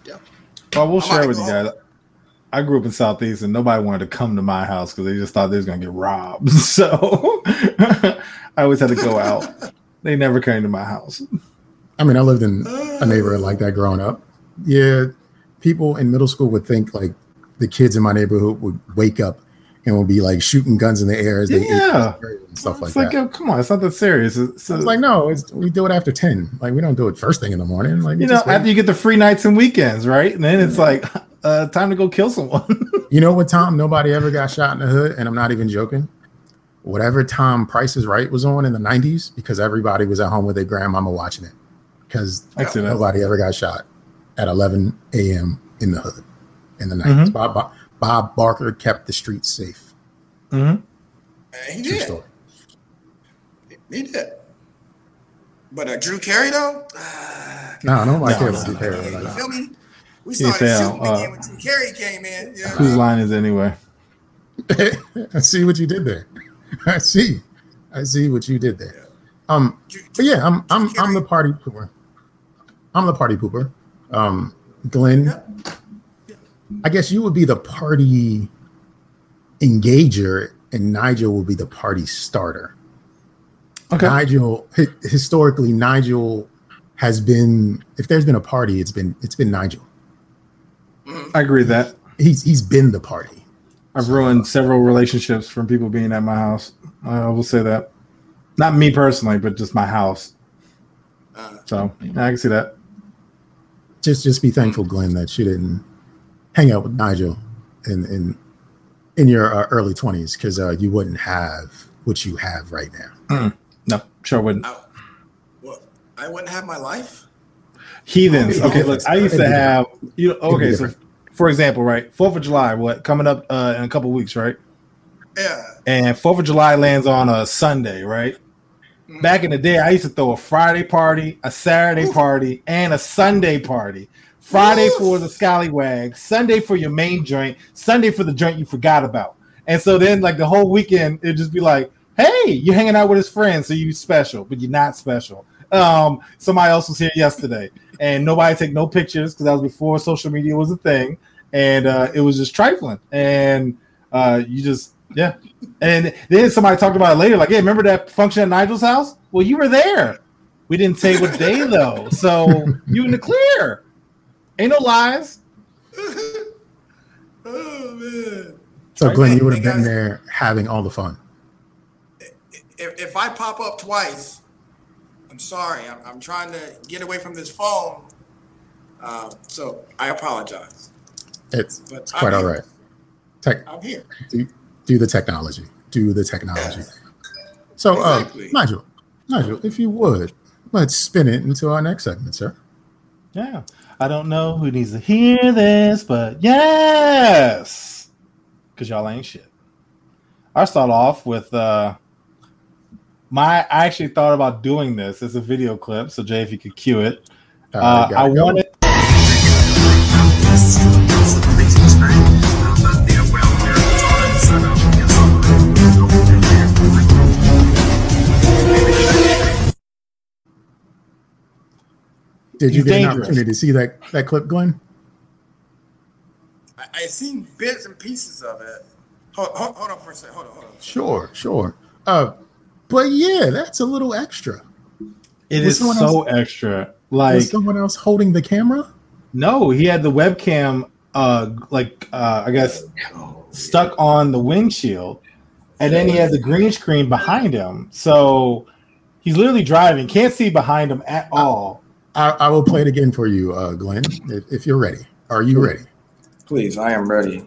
Yeah. Well, we'll share with you guys. I grew up in Southeast, and nobody wanted to come to my house because they just thought they was gonna get robbed. [laughs] So [laughs] I always had to go out. [laughs] They never came to my house. I mean, I lived in a uh. neighborhood like that growing up. Yeah, people in middle school would think like the kids in my neighborhood would wake up and will be like shooting guns in the air as they yeah. and stuff it's like, like that. come on, it's not that serious. It's, it's like no, it's, we do it after ten. Like we don't do it first thing in the morning. Like you know, after you get the free nights and weekends, right? And then it's like [laughs] uh, time to go kill someone. [laughs] you know what, Tom? Nobody ever got shot in the hood, and I'm not even joking. Whatever Tom Price is Right was on in the '90s, because everybody was at home with their grandmama watching it, because nobody ever got shot at 11 a.m. in the hood in the 90s. Mm-hmm. Bob, Bob Barker kept the streets safe. Mm-hmm. He True did. Story. He did. But uh, Drew Carey though. Uh, no, nobody no, care about Drew Carey. You feel me? We started shooting uh, again when Drew Carey came in. You know? Whose line is anyway? [laughs] I see what you did there. [laughs] I see. I see what you did there. Um, but yeah, I'm I'm I'm the party pooper. I'm the party pooper. Um, Glenn, I guess you would be the party engager, and Nigel will be the party starter. Okay. Nigel, historically, Nigel has been. If there's been a party, it's been it's been Nigel. I agree with that. He's he's been the party. I've ruined several relationships from people being at my house. I will say that. Not me personally, but just my house. So I can see that. Just just be thankful, Glenn, that you didn't hang out with Nigel in in in your uh, early twenties because uh, you wouldn't have what you have right now. Mm. No, sure wouldn't. I, well, I wouldn't have my life. Heathens. Okay, look, I used to have you. Know, okay, so for example, right, Fourth of July, what coming up uh, in a couple weeks, right? Yeah. And Fourth of July lands on a Sunday, right? Mm-hmm. Back in the day, I used to throw a Friday party, a Saturday Ooh. party, and a Sunday party. Friday for the scallywag, Sunday for your main joint, Sunday for the joint you forgot about. And so then, like the whole weekend, it'd just be like, "Hey, you're hanging out with his friends, so you special, but you're not special." Um, somebody else was here yesterday, and nobody take no pictures because that was before social media was a thing, and uh, it was just trifling. And uh, you just yeah. And then somebody talked about it later, like, "Hey, remember that function at Nigel's house? Well, you were there. We didn't say what day though, so you in the clear. Ain't no lies." [laughs] oh man. So Glenn, you would have been there having all the fun. If, if I pop up twice I'm sorry. I'm, I'm trying to get away from this phone. Uh, so I apologize. It's, but it's quite all right. Tech, I'm here. Do, do, the technology. Do the technology. So, uh, exactly. uh, Nigel, Nigel, if you would, let's spin it into our next segment, sir. Yeah. I don't know who needs to hear this, but yes, because y'all ain't shit. I start off with uh, my I actually thought about doing this as a video clip. So Jay, if you could cue it, uh, I go. wanted. Did you He's get dangerous. an opportunity to see that that clip, Glenn? I, I seen bits and pieces of it. Hold, hold, hold on for a second. Hold on, hold on. Sure, sure. Uh, but yeah, that's a little extra. It was is so else, extra. Like was someone else holding the camera? No, he had the webcam uh like uh I guess stuck on the windshield and then he had the green screen behind him. So he's literally driving, can't see behind him at all. I, I, will play it again for you, uh, Glenn, if, if you're ready. Are you ready? Please, I am ready.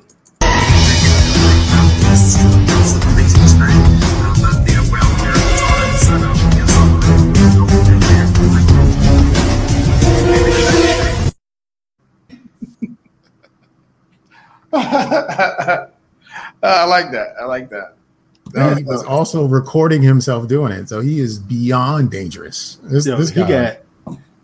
[laughs] I like that. I like that. that he was awesome. also recording himself doing it, so he is beyond dangerous. This, Yo, this guy, he got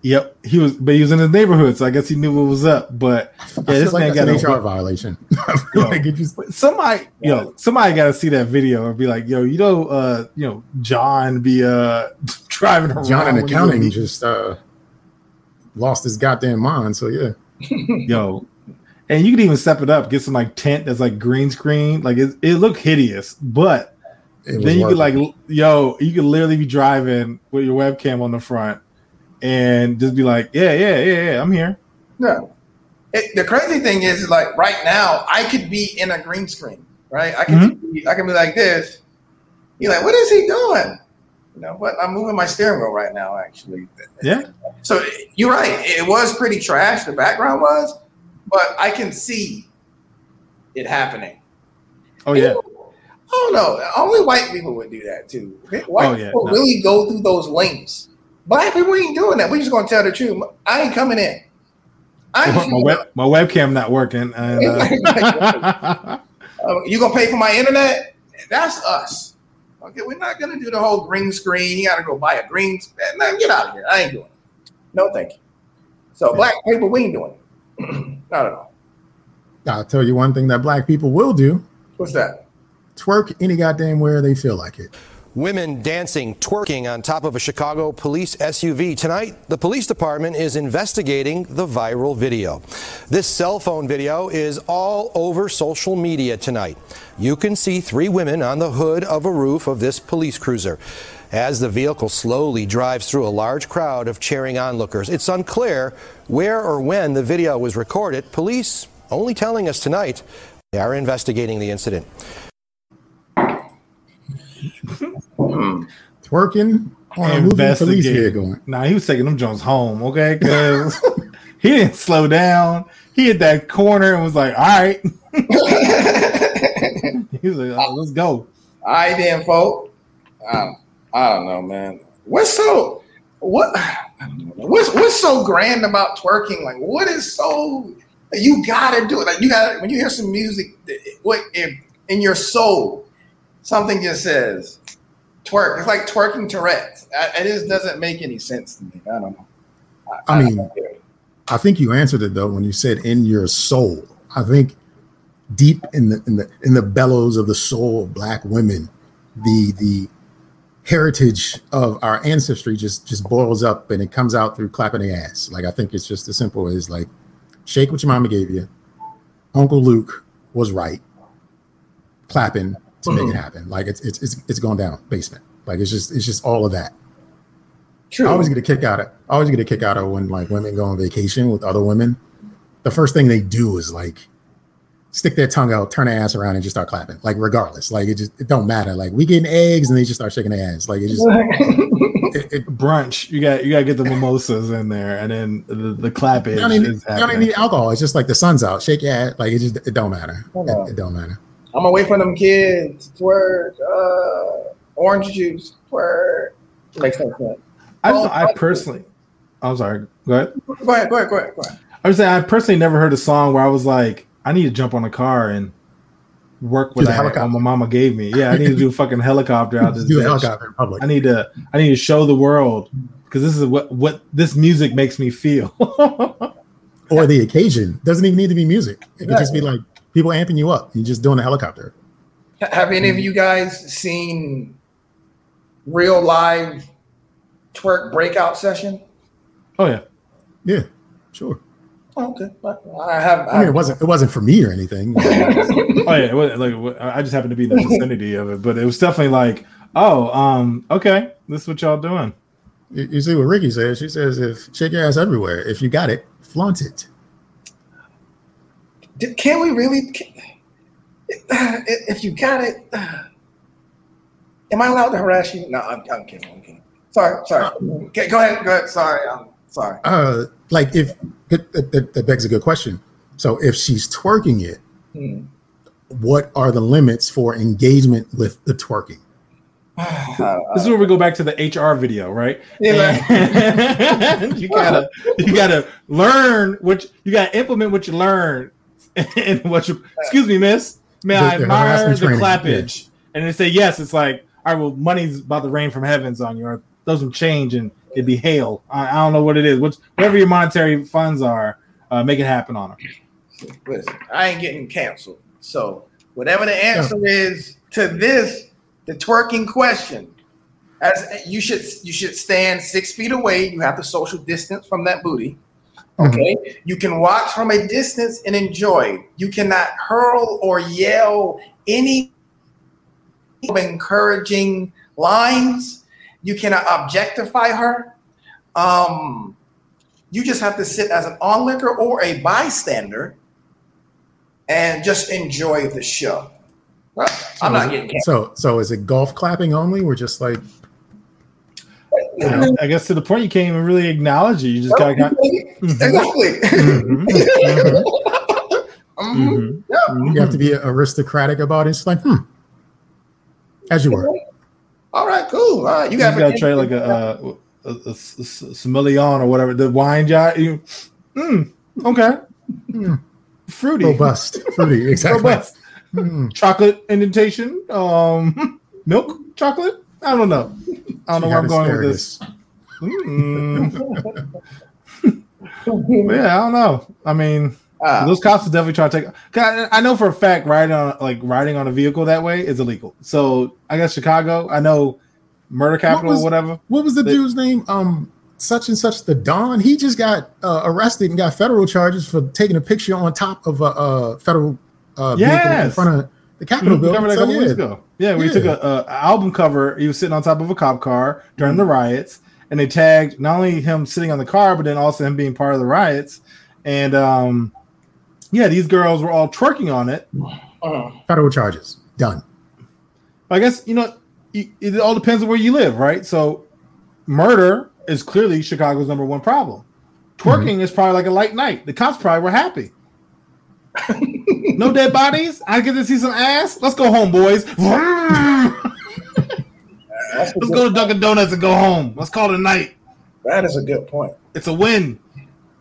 Yep, he was, but he was in his neighborhood, so I guess he knew what was up. But yeah, this like man got an a HR violation. [laughs] Yo. like somebody yo somebody got to see that video and be like yo you know uh you know john be uh [laughs] driving around John in accounting just uh lost his goddamn mind. So yeah, [laughs] yo and you could even step it up get some like tent that's like green screen like it, it looked hideous but then you could like yo you could literally be driving with your webcam on the front and just be like yeah yeah yeah yeah i'm here No. It, the crazy thing is, like right now, I could be in a green screen, right? I can mm-hmm. be, I can be like this. You're like, what is he doing? You know, but I'm moving my steering wheel right now, actually. yeah So you're right. It was pretty trash. The background was, but I can see it happening. oh yeah I don't know. Only white people would do that too. Oh, white Oh, yeah, people no. really go through those links. Black people ain't doing that. We just gonna tell the truth. I ain't coming in. I my, ain't my, web, my webcam not working and uh, [laughs] [laughs] Uh, you gonna pay for my internet? That's us. Okay, we're not gonna do the whole green screen. You gotta go buy a green. Man, get out of here. I ain't doing it. No, thank you. So black people, we ain't doing it. [clears throat] not at all. I'll tell you one thing that black people will do: What's that? twerk any goddamn where they feel like it. Women dancing, twerking on top of a Chicago police SUV. Tonight, the police department is investigating the viral video. This cell phone video is all over social media tonight. You can see three women on the hood of a roof of this police cruiser. As the vehicle slowly drives through a large crowd of cheering onlookers, it's unclear where or when the video was recorded. Police only telling us tonight they are investigating the incident. [laughs] Twerking on a moving police Investigate. vehicle. Nah, he was taking them Jones home, okay? Because [laughs] he didn't slow down. He hit that corner and was like, "All right." [laughs] he was like, oh, "Let's go." All right, then, folks. Um, I don't know, man. What's so what? What's what's so grand about twerking? Like, what is so? You gotta do it. Like, you got to when you hear some music. What in, in your soul? Something just says twerk. It's like twerking Tourette's. I- It just doesn't make any sense to me. I don't know. I mean, I think you answered it though when you said in your soul. I think deep in the in the in the bellows of the soul of black women, the the heritage of our ancestry just just boils up and it comes out through clapping the ass. Like I think it's just as simple as like shake what your mama gave you. Uncle Luke was right. Clapping to make it mm-hmm. happen. Like it's it's it's it's going down basement. Like it's just it's just all of that. True. I always get a kick out of I always get a kick out of when like women go on vacation with other women. The first thing they do is like stick their tongue out, turn their ass around, and just start clapping. Like regardless, like it just it don't matter. Like we getting eggs, and they just start shaking their ass. Like it just [laughs] it, it, Brunch. You got you got to get the mimosas in there, and then the, the clap you is. don't, even, you don't even need alcohol. It's just like the sun's out. Shake your ass. Like it just it don't matter. It, it don't matter. I'm away from them kids. Twerk. Uh, orange juice. Twerk. Makes no sense. I, Oh, just, I personally. I'm sorry. Go ahead. Go ahead. Go ahead. Go ahead. Go ahead. I was saying I personally never heard a song where I was like, I need to jump on a car and work with Do the helicopter. what my mama gave me. Yeah, I need to do a [laughs] fucking helicopter out this. Just do a helicopter in public. I need to I need to show the world because this is what what this music makes me feel. [laughs] or the occasion doesn't even need to be music. It could just be like people amping you up. You're just doing a helicopter. Have any of you guys seen real live twerk breakout session? oh yeah. Yeah, sure. Oh, okay, I have. I mean, it wasn't it wasn't for me or anything. [laughs] Oh yeah. It was, like I just happened to be in the vicinity of it, but it was definitely like, oh, um, okay, this is what y'all doing. You, you see what Ricky says? She says, "If shake your ass everywhere. If you got it, flaunt it." Did, can we really? Can, if you got it, am I allowed to harass you? No, I'm, I'm kidding. I'm kidding. Sorry, sorry. Okay, go ahead. Go ahead. Sorry, I'm sorry. Uh, like if that, that, that begs a good question. So if she's twerking it, Hmm. what are the limits for engagement with the twerking? Uh, [sighs] This is where we go back to the HR video, right? Yeah, [laughs] you gotta you gotta learn what you gotta implement what you learn [laughs] and what you excuse me, miss. May The- I the admire harassment the training, clappage? And they say yes. It's like, all right, well, money's about to rain from heavens on you, or those some change and it'd be hail. I, I don't know what it is. Which whatever your monetary funds are, uh, make it happen on them. Listen, I ain't getting canceled. So whatever the answer is to this, the twerking question, as you should you should stand six feet away. You have to social distance from that booty. Okay. You can watch from a distance and enjoy. You cannot hurl or yell any of encouraging lines. You cannot objectify her. Um, you just have to sit as an onlooker or a bystander and just enjoy the show. Well, I'm not getting canceled. So, so is it golf clapping only? We're just like, I guess to the point you can't even really acknowledge it. You just gotta. got Exactly. Mhm, mhm, Mhm. mhm. Yeah. you have to be aristocratic about it. It's like, hmm, as you were. All right, cool. All right, you You got gotta try like a, uh, a, a, a, a sommelier or whatever the wine jar. You, mm, okay, Mm, fruity, robust, fruity, [laughs] exactly. robust. Hmm. chocolate indentation, um, milk chocolate. I don't know. I don't know where I'm going with this. Mm. [laughs] yeah, I don't know. I mean, Ah, those cops will definitely try to take. I, I know for a fact riding on like riding on a vehicle that way is illegal. So I guess Chicago. I know murder capital was- or whatever. What was the They- dude's name? Um, such and such the Don. He just got uh, arrested and got federal charges for taking a picture on top of a, uh federal uh, vehicle in front of the Capitol Mhm, building. covered that a So, couple yeah. weeks ago. Yeah, we Yeah. took a, a album cover. He was sitting on top of a cop car during the riots, and they tagged not only him sitting on the car, but then also him being part of the riots. And um, yeah, these girls were all twerking on it. uh, Federal charges done. I guess you know it, it all depends on where you live, right? So murder is clearly Chicago's number one problem. Twerking is probably like a light night. The cops probably were happy. [laughs] no dead bodies. I get to see some ass. Let's go home, boys. Let's go to Dunkin' Donuts and go home. Let's call it a night. that is a good point. It's a win.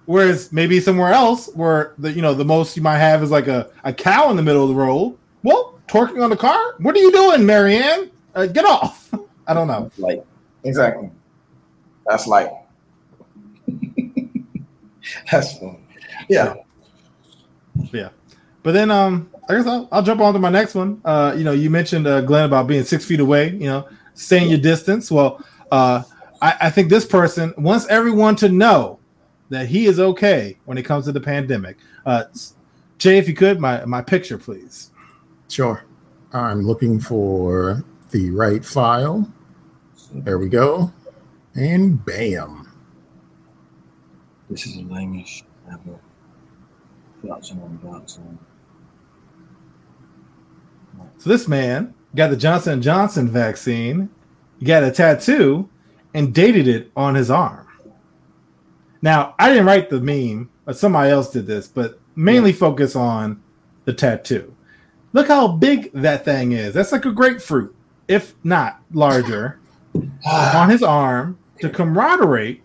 Whereas maybe somewhere else where the you know the most you might have is like a, a cow in the middle of the road. Well, twerking on the car. What are you doing, Marianne? Uh, get off. [laughs] I don't know. Like, exactly. That's like, [laughs] that's fun. Yeah. Yeah. But then um I guess I'll, I'll jump on to my next one. Uh, you know, you mentioned uh, Glenn about being six feet away, you know, staying your distance. Well, uh I, I think this person wants everyone to know that he is okay when it comes to the pandemic. Uh Jay, if you could, my my picture, please. Sure. I'm looking for the right file. There we go. And bam. This is a language level. Johnson on Johnson. So this man got the Johnson and Johnson vaccine, got a tattoo, and dated it on his arm. Now, I didn't write the meme, but somebody else did this, but mainly focus on the tattoo. Look how big that thing is. That's like a grapefruit, if not larger, [sighs] on his arm to commemorate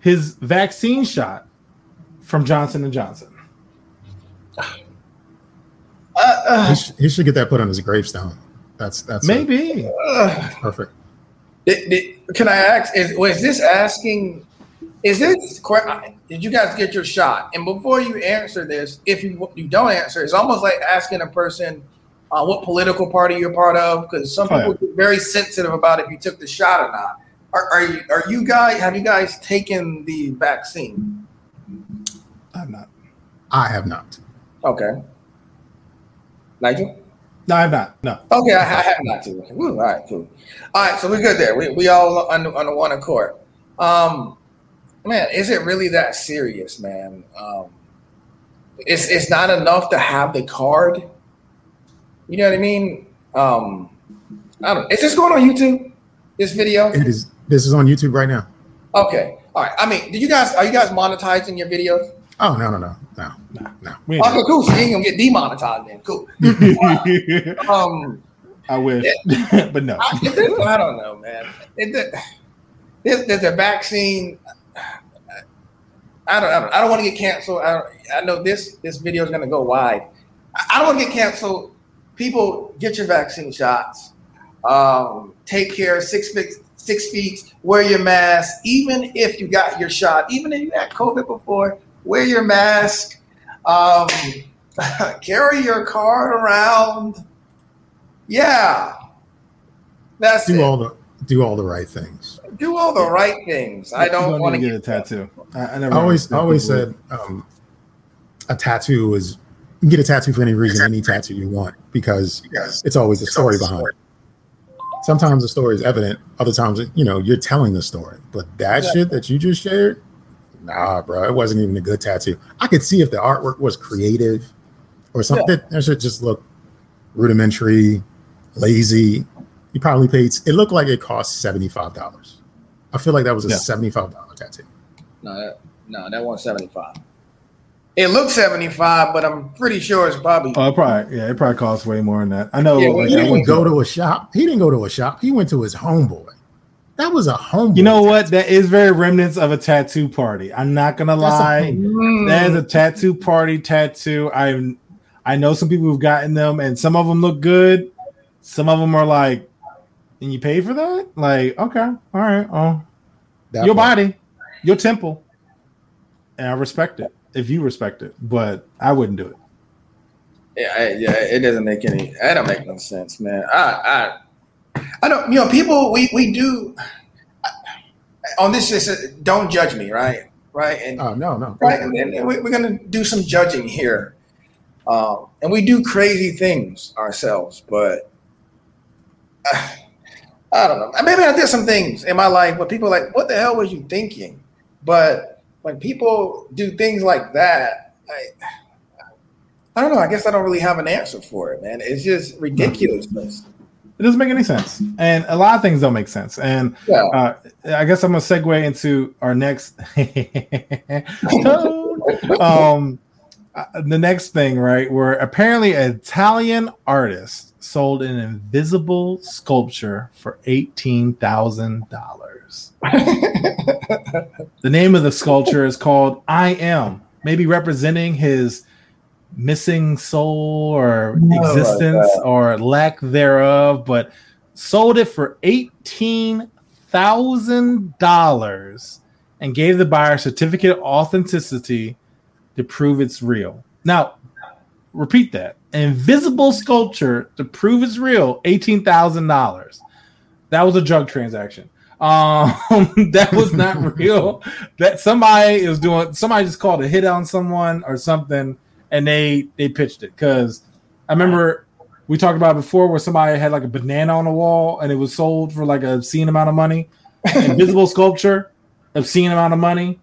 his vaccine shot from Johnson and Johnson. Uh, uh, He, sh- he should get that put on his gravestone. That's that's Maybe. uh, perfect. did- did- can I ask? Is was this asking? Is this did you guys get your shot? And before you answer this, if you you don't answer, it's almost like asking a person uh, what political party you're part of, because some Oh, people get very sensitive about if you took the shot or not. Are, are you are you guys have you guys taken the vaccine? I'm not. I have not. Okay, Nigel. No, I'm not. No. Okay, I, I have not to. Ooh, all right, cool. All right, so we're good there. We, we all on on the one accord. Um, man, is it really that serious, man? Um, it's it's not enough to have the card. You know what I mean? Um, I don't. Is this going on YouTube? This video? It is. This is on YouTube right now. Okay. All right. I mean, do you guys are you guys monetizing your videos? Oh no no no no no. We ain't Okay, cool. So you ain't gonna get demonetized then. Cool. doing- [laughs] Um. I wish, [laughs] but no. I, it- I don't know, man. It, the, this, there's a vaccine. I don't, I don't, I don't want to get canceled. I, don't, I know this this video is going to go wide. I, I don't want to get canceled. People, get your vaccine shots. Um, take care. Six feet, six feet. Wear your mask. Even if you got your shot, even if you had COVID before, wear your mask. Um, [laughs] carry your card around. Yeah, that's Do it. all the do all the right things. Do all the right things. I don't You want to need get a tattoo. I, I never I always I always said um, a tattoo is you can get a tattoo for any reason, any tattoo you want, because it's always a story behind it. Sometimes the story is evident, other times you know you're telling the story. But that Yeah. shit that you just shared, nah, bro, it wasn't even a good tattoo. I could see if the artwork was creative or something. That, that should just look rudimentary, lazy. You probably paid. It looked like it cost seventy five dollars. I feel like that was a Yeah. seventy five dollar tattoo. No, that, no, that one's 75. It looks 75, but I'm pretty sure it's probably. Oh, it probably yeah, it probably costs way more than that. I know. Yeah, like, He I didn't went go to- to a shop. He didn't go to a shop. He went to his homeboy. That was a home. You know what? That is very remnants of a tattoo party. I'm not gonna That's a lie. Mm. That is a tattoo party tattoo. I I know some people who've gotten them, and some of them look good. Some of them are like, and you pay for that? Like, okay, all right, oh, That your part. body, your temple, and I respect it if you respect it, but I wouldn't do it. Yeah, I- yeah, it doesn't make any. That don't make no sense, man. I, I, I don't. You know, people. We we do. On this, just don't judge me, right? Right, and Oh no, no. right, and, and we- we're gonna do some judging here, um, and we do crazy things ourselves, but. uh, I don't know. Maybe I did some things in my life where people are like, "What the hell was you thinking?" But when people do things like that, I, I don't know. I guess I don't really have an answer for it, man. It's just ridiculousness. It doesn't make any sense, and a lot of things don't make sense. And Yeah. uh, I guess I'm gonna segue into our next, [laughs] um, uh, the next thing, right? Where apparently an Italian artist sold an invisible sculpture for eighteen thousand dollars. [laughs] the name of the sculpture is called "I Am," maybe representing his missing soul or No, existence like or lack thereof, but sold it for eighteen thousand dollars and gave the buyer a certificate of authenticity to prove it's real. Now, repeat that: invisible sculpture to prove it's real, eighteen thousand dollars. That was a drug transaction. Um, [laughs] that was not [laughs] real. That somebody is doing. Somebody just called a hit on someone or something, and they they pitched it. Because I remember we talked about it before, where somebody had like a banana on the wall, and it was sold for like a obscene amount of money. [laughs] Invisible sculpture, obscene amount of money.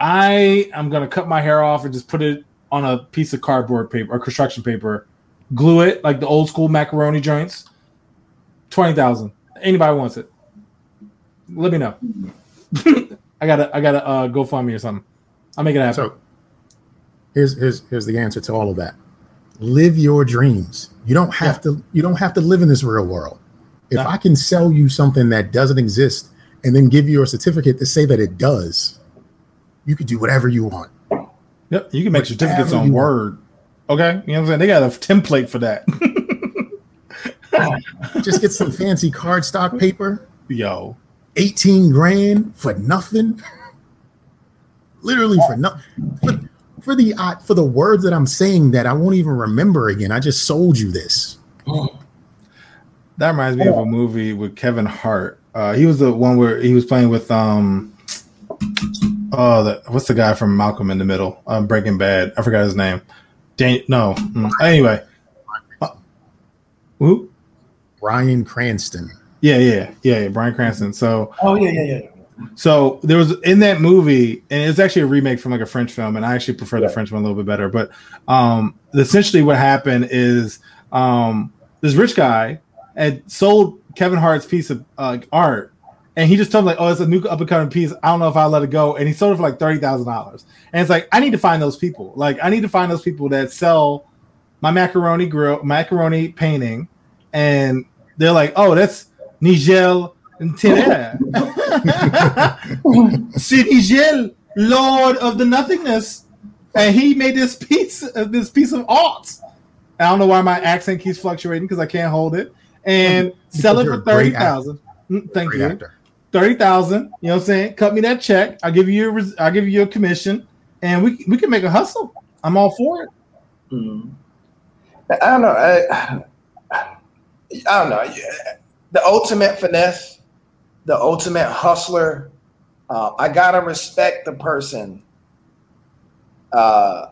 I am gonna cut my hair off and just put it on a piece of cardboard paper or construction paper, glue it like the old school macaroni joints. Twenty thousand. Anybody wants it? Let me know. [laughs] I gotta I gotta uh GoFundMe or something. I'll make it happen. So here's here's here's the answer to all of that. Live your dreams. You don't have to you don't have to live in this real world. If No. I can sell you something that doesn't exist and then give you a certificate to say that it does, you could do whatever you want. yep, you can make certificates on Word. Okay, you know what I'm saying? They got a template for that. [laughs] Just get some fancy cardstock paper, Yo, 18 grand for nothing. Literally for nothing. For, for the uh, for the words that I'm saying that I won't even remember again. I just sold you this. that reminds me of a movie with Kevin Hart. Uh, he was the one where he was playing with um, oh, the, what's the guy from Malcolm in the Middle? Um, Breaking Bad. I forgot his name. Dan- no. Mm, Anyway, uh, who? Bryan Cranston. Yeah, yeah, yeah, yeah. Bryan Cranston. So Oh yeah, yeah, yeah. So there was in that movie, and it's actually a remake from like a French film, and I actually prefer the French one a little bit better. But um, essentially, what happened is um, this rich guy had sold Kevin Hart's piece of uh, art, and he just told him like, "Oh, it's a new up and coming piece. I don't know if I'll let it go." And he sold it for like thirty thousand dollars. And it's like, I need to find those people. Like, I need to find those people that sell my macaroni grill, macaroni painting, and they're like, "Oh, that's Nigel." C'est [laughs] Nigel Lord of the Nothingness, and he made this piece of this piece of art. I don't know why my accent keeps fluctuating because I can't hold it. And [laughs] sell it for thirty actor. Mm, Thank you. actor. Thirty thousand. You know what I'm saying? Cut me that check. I'll give you your. res- I'll give you your commission, and we we can make a hustle. I'm all for it. Mhm. I don't know. I, I don't know. Yeah. The ultimate finesse, the ultimate hustler. Uh, I gotta respect the person. Uh,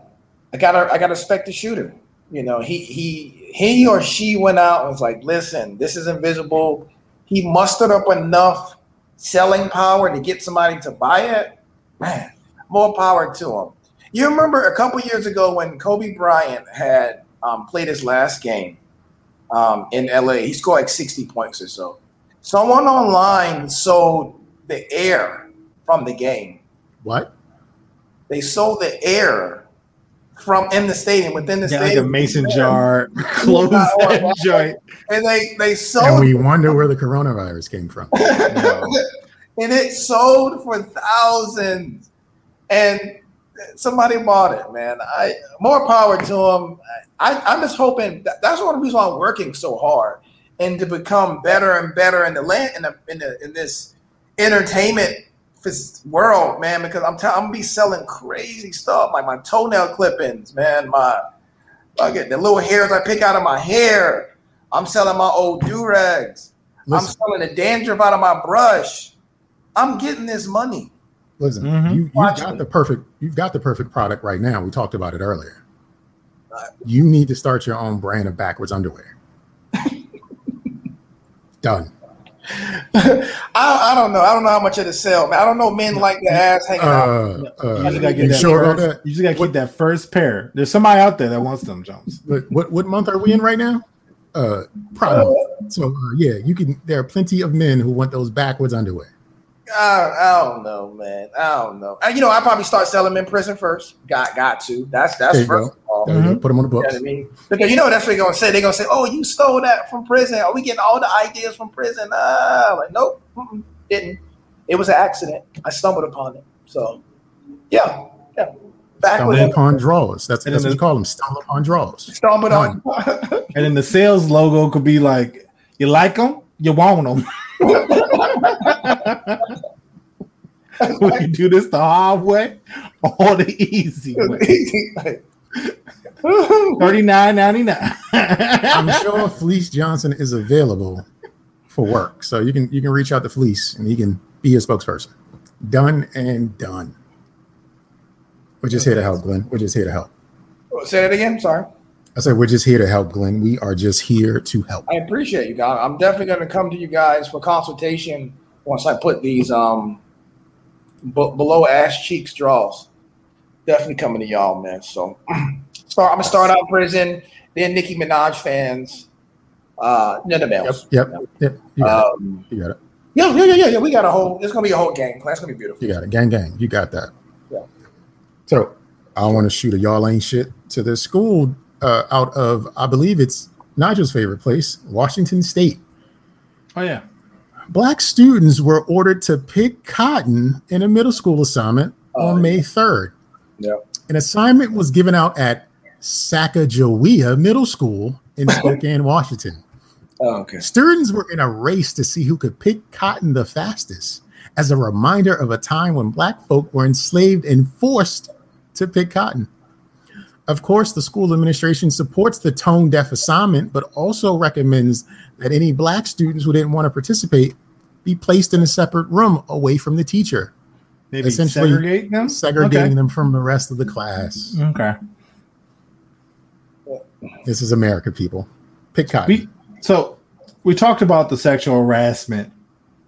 I gotta, I gotta respect the shooter. You know, he he he or she went out and was like, "Listen, this is invisible." He mustered up enough selling power to get somebody to buy it. Man, more power to him. You remember a couple years ago when Kobe Bryant had um, played his last game um, in LA? He scored like 60 points or so. Someone online sold the air from the game. What? They sold the air from in the stadium within the Yeah, like a stadium. mason jar, [laughs] close that joint. And they they sold. And we wonder where the coronavirus came from. [laughs] and it sold for thousands. And somebody bought it, man. I more power to them. I, I'm just hoping that, that's one of the reasons why I'm working so hard and to become better and better in the land in the in, the, in this entertainment world, man. Because I'm tell, I'm gonna be selling crazy stuff like my toenail clippings, man. My I get the little hairs I pick out of my hair. I'm selling my old do rags. I'm selling the dandruff out of my brush. I'm getting this money. listen. Mhm. You, you've got the perfect. You've got the perfect product right now. We talked about it earlier. You need to start your own brand of backwards underwear. [laughs] Done. [laughs] I, I don't know. I don't know how much it'll sell. I don't know men like the ass hanging out. Uh, uh, You just gotta get that sure first, that? You just gotta keep that first pair. There's somebody out there that wants them, Jones. What, what what month are we in right now? Uh, Pride month. So uh, yeah, you can. There are plenty of men who want those backwards underwear. I, I don't know, man. I don't know. And, you know, I probably start selling them in prison first. Got got to. That's that's first go. of all. There you. Put them on the You know what I mean? Because you know that's what they're gonna say. They're gonna say, "Oh, you stole that from prison. Are we getting all the ideas from prison?" Ah, like nope, mm-mm, didn't. It was an accident. I stumbled upon it. So, yeah, yeah. Back Stumble with upon draws. That's, that's what you call them. Stumble upon draws. stumbled on. [laughs] And then the sales logo could be like, "You like them, you want them." [laughs] we can do this the hard way or the easy way. [laughs] Thirty nine ninety nine. I'm sure Fleece Johnson is available for work, so you can you can reach out to Fleece and he can be your spokesperson. Done and done. We're just here to help, Glenn. We're just here to help. Say that again. Sorry. I said we're just here to help, Glenn. We are just here to help. I appreciate you guys. I'm definitely going to come to you guys for consultation once I put these um b- below ass cheeks draws. Definitely coming to y'all, man. So [clears throat] start. I'm gonna start out in prison. Then Nicki Minaj fans. Uh, none of Yep, else. yep, yep. You got it. Um, You got it. yeah, yeah, yeah, yeah, yeah. We got a whole. It's gonna be a whole plan. It's gonna be beautiful. You got it. Gang, gang. You got that. Yeah. So I want to shoot a y'all ain't shit to the school uh, out of I believe it's Nigel's favorite place, Washington State. Oh yeah. Black students were ordered to pick cotton in a middle school assignment Oh, on May 3rd. Yeah. An assignment was given out at Sacagawea Middle School in [laughs] Spokane, Washington. Oh, okay. Students were in a race to see who could pick cotton the fastest as a reminder of a time when black folk were enslaved and forced to pick cotton. Of course, the school administration supports the tone deaf assignment, but also recommends that any black students who didn't want to participate be placed in a separate room away from the teacher, Maybe Essentially, segregate them. segregating them from the rest of the class. Okay. okay. This is America, people. Pick cotton. We so we talked about the sexual harassment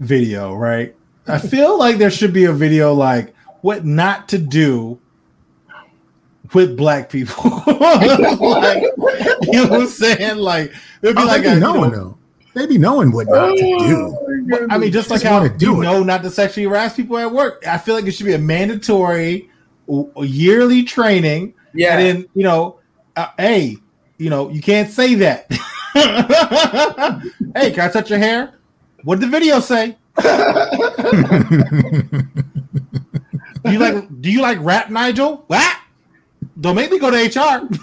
video, right? I [laughs] feel like there should be a video like what not to do with black people. [laughs] like, you know what I'm saying? Like it'd be Oh, like they a, be you knowing know, though. They be knowing what not to do. I mean, just like Just how wanna do you it. know not to sexually harass people at work. I feel like it should be a mandatory yearly training. Yeah. And then, you know, uh, hey, you know, you can't say that. [laughs] hey, can I touch your hair? What did the video say? [laughs] Do you like do you like rap, Nigel? What? Don't make me go to HR. [laughs]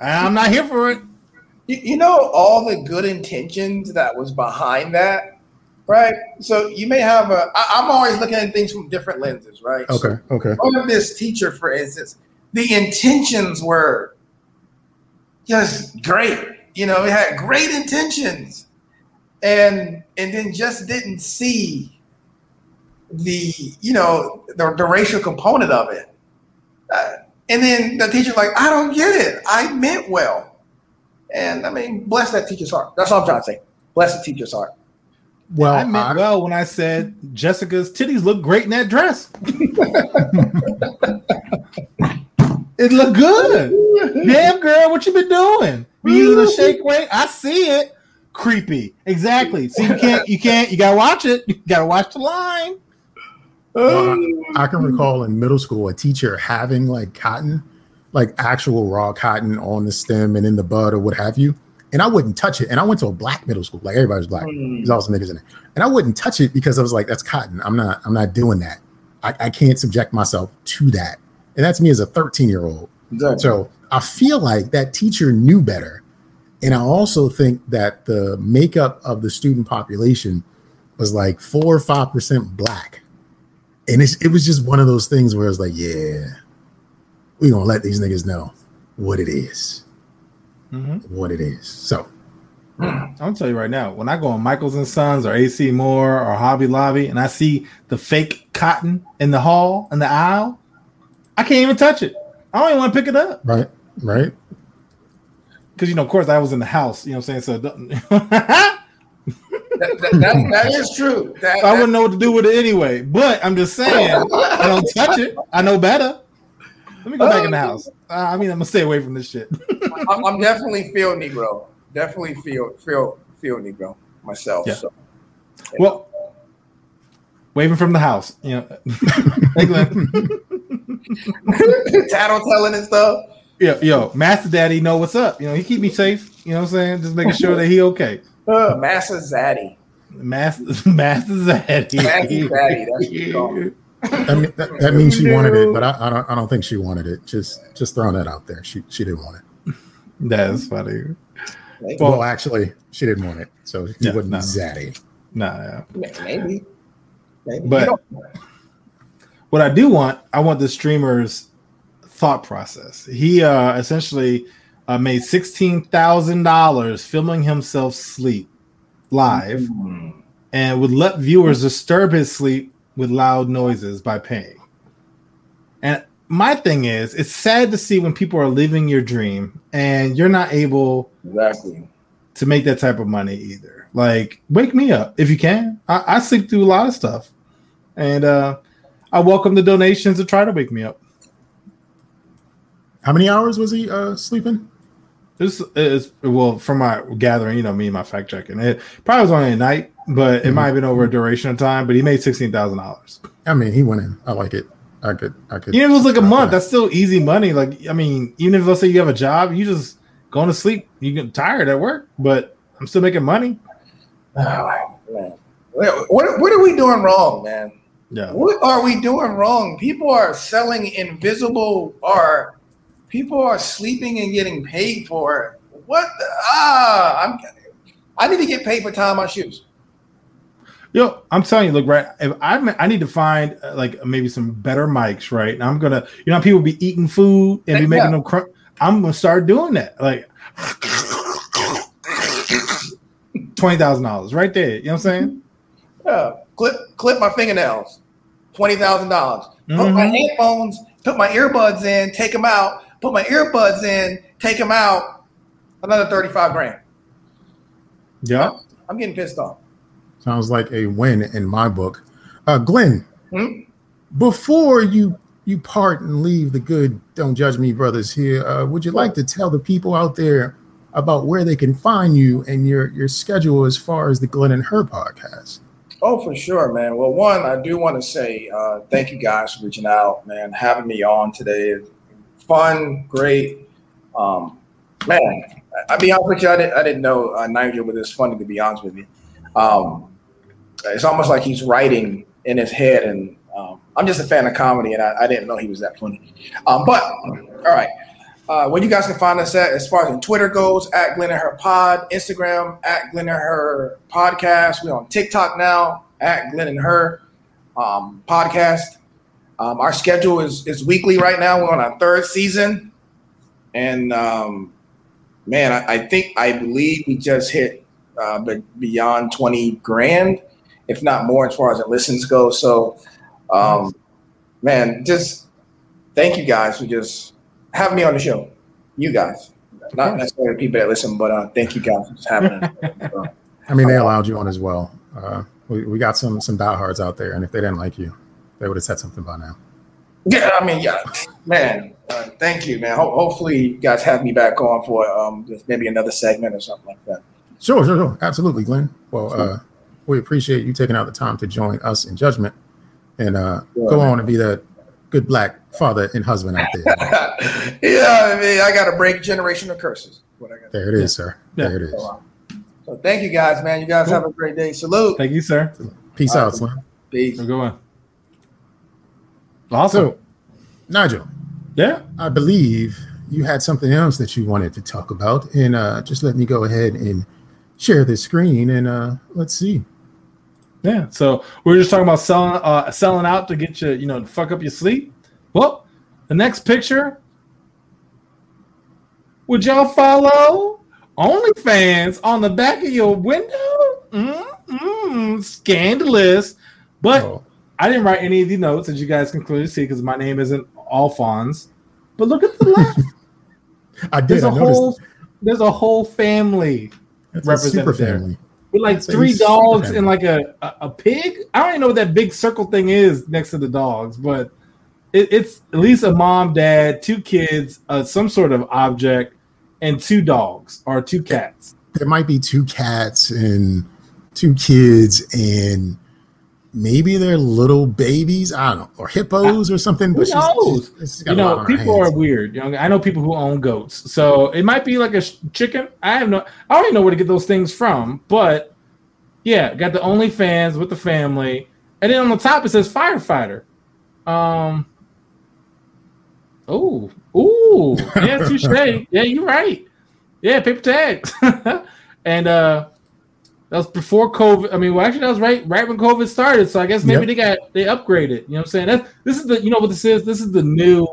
I'm not here for it. You, you know all the good intentions that was behind that, right? So you may have a. I, I'm always looking at things from different lenses, right? So Okay, okay. on this teacher, for instance, the intentions were just great. You know, it had great intentions, and and then just didn't see the you know the, the racial component of it. Uh, and then the teacher's like, I don't get it. I meant well. And I mean, bless that teacher's heart. That's all I'm trying to say. Bless the teacher's heart. Well, I meant I- well when I said Jessica's titties look great in that dress. [laughs] it looked good. Damn girl, what you been doing? You using a shake weight? I see it. Creepy. Exactly. See, you can't, you can't, you gotta watch it. You gotta watch the line. Well, I, I can um, recall in middle school a teacher having like cotton, like actual raw cotton on the stem and in the bud or what have you. And I wouldn't touch it. And I went to a black middle school, like everybody was black. Hmm. There's all some niggas in it. And I wouldn't touch it because I was like, that's cotton. I'm not, I'm not doing that. I, I can't subject myself to that. And that's me as a 13 year old. Exactly. So I feel like that teacher knew better. And I also think that the makeup of the student population was like four or five percent black. And it's, it was just one of those things where I was like, yeah, we gonna let these niggas know what it is, Mhm. what it is. So I'll tell you right now, when I go on Michaels and Sons or AC Moore or Hobby Lobby and I see the fake cotton in the hall in the aisle, I can't even touch it. I don't even want to pick it up right, right. because you know, of course, I was in the house. You know what I'm saying? So [laughs] That, that, that, is true. That, I wouldn't know what to do with it anyway. But I'm just saying, I don't touch it. I know better. Let me go back in the house. I mean, I'm gonna stay away from this shit. [laughs] I'm, I'm definitely feel Negro. Definitely feel feel feel Negro myself. Yeah. So well, waving from the house. You know, [laughs] hey Glenn. [laughs] tattletelling and stuff. Yeah, yo, Master Daddy know what's up. You know, he keep me safe. You know what I'm saying? Just making sure that he okay. Uh, Massa Zaddy. Master [laughs] Master Zaddy. Master Zaddy, that's what you call him. I mean, that, that means she wanted it, but I, I don't. I don't think she wanted it. Just, just throwing that out there. She, she didn't want it. That's funny. Well, actually, she didn't want it, so he Yeah, wouldn't no. be zaddy. Nah, yeah. Maybe. Maybe. But- what I do want, I want the streamer's thought process. He uh essentially uh, made sixteen thousand dollars filming himself sleep live, and would let viewers disturb his sleep with loud noises by paying. And my thing is, it's sad to see when people are living your dream and you're not able exactly. to make that type of money either. Like, wake me up if you can. I, I sleep through a lot of stuff, and uh, I welcome the donations to try to wake me up. How many hours was he uh, sleeping? This is well from my gathering, you know, me and my fact checking. It probably was only a night, but it mm-hmm. might have been over a duration of time. But he made sixteen thousand dollars. I mean, he went in. I like it. I could. I could. Even if it was like a month, that. that's still easy money. Like, I mean, even if let's say you have a job, you just going to sleep, you get tired at work, but I'm still making money. Oh, [sighs] man. What, what, what are we doing wrong, man? Yeah. What are we doing wrong? People are selling invisible art. People are sleeping and getting paid for it. What? The, ah, I'm. I need to get paid for tying my shoes. Yo, I'm telling you, look, right. If I'm, I need to find uh, like maybe some better mics, right? And I'm gonna, you know, people be eating food and be making Yeah. them. Cr- I'm gonna start doing that, like twenty thousand dollars right there. You know what I'm saying? Yeah, clip clip my fingernails. Twenty thousand dollars. Put my Mhm. headphones. Put my earbuds in. Take them out. Put my earbuds in. Take them out. Another thirty-five grand. Yeah. I'm getting pissed off. Sounds like a win in my book. Uh, Glenn, Hmm? before you you part and leave the good don't judge me brothers here, uh, would you like to tell the people out there about where they can find you and your your schedule as far as the Glenn and Her podcast? Oh, for sure, man. Well, one, I do want to say uh, thank you guys for reaching out, man, having me on today. Fun, great. Um, man, I'll be honest with you, I didn't, I didn't know uh, Nigel was this funny, to be honest with you. Um, it's almost like he's writing in his head, and um, I'm just a fan of comedy, and I, I didn't know he was that funny. Um, but all right, uh, where you guys can find us at, as far as Twitter goes, at Glenn and Her Pod, Instagram at Glenn and Her Podcast. We're on TikTok now at Glenn and Her um, Podcast. Um, our schedule is is weekly right now. We're on our third season, and um, man, I, I think I believe we just hit uh, beyond twenty grand, if not more, as far as the listens go. So, um, man, just thank you guys for just having me on the show. You guys, not necessarily the people that listen, but uh, thank you guys for just having. [laughs] I mean, they allowed you on as well. Uh, we, we got some some diehards out there, and if they didn't like you, they would have said something by now. Yeah, I mean, yeah, man. Uh, thank you, man. Ho- hopefully, you guys have me back on for um, maybe another segment or something like that. Sure, sure, sure. Absolutely, Glenn. Well, uh, we appreciate you taking out the time to join us in judgment and uh, Sure. go on and be that good black father and husband out there. [laughs] yeah, I mean, I got to break generational curses. What I got. there it is, sir. Yeah. There it is. So, uh, so thank you guys, man. You guys have a great day. Salute. Thank you, sir. Peace All out, right. Slim. Peace. Have a good one. Awesome. So, Nigel, yeah. I believe you had something else that you wanted to talk about, and uh, just let me go ahead and share the screen, and uh, let's see. Yeah. So we are just talking about selling uh selling out to get you, you know, to fuck up your sleep. Well, the next picture. Would y'all follow OnlyFans on the back of your window? Mm-mm, scandalous. But Oh, I didn't write any of the notes, as you guys can clearly see, because my name isn't Alphonse. But look at the left. [laughs] I did. there's I a noticed. whole there's a whole family That's a super represented there. family. with like That's three dogs and like a, a a pig. I don't even know what that big circle thing is next to the dogs, but it, it's at least a mom, dad, two kids, uh, some sort of object, and two dogs or two cats. There might be two cats and two kids, and maybe they're little babies. I don't know, or hippos or something. But knows? she's- she's You know, people are weird. You know, I know people who own goats, so it might be like a sh- chicken. I have no, I don't even know where to get those things from, but yeah, got the OnlyFans with the family, and then on the top it says firefighter. Um. Oh, ooh, yeah, [laughs] touche. yeah, you're right. Yeah, paper tags, [laughs] and uh, that was before COVID. I mean, well, actually, that was right right when COVID started. So I guess maybe Yep. they got they upgraded. You know what I'm saying? That's this is the you know what this is. This is the new,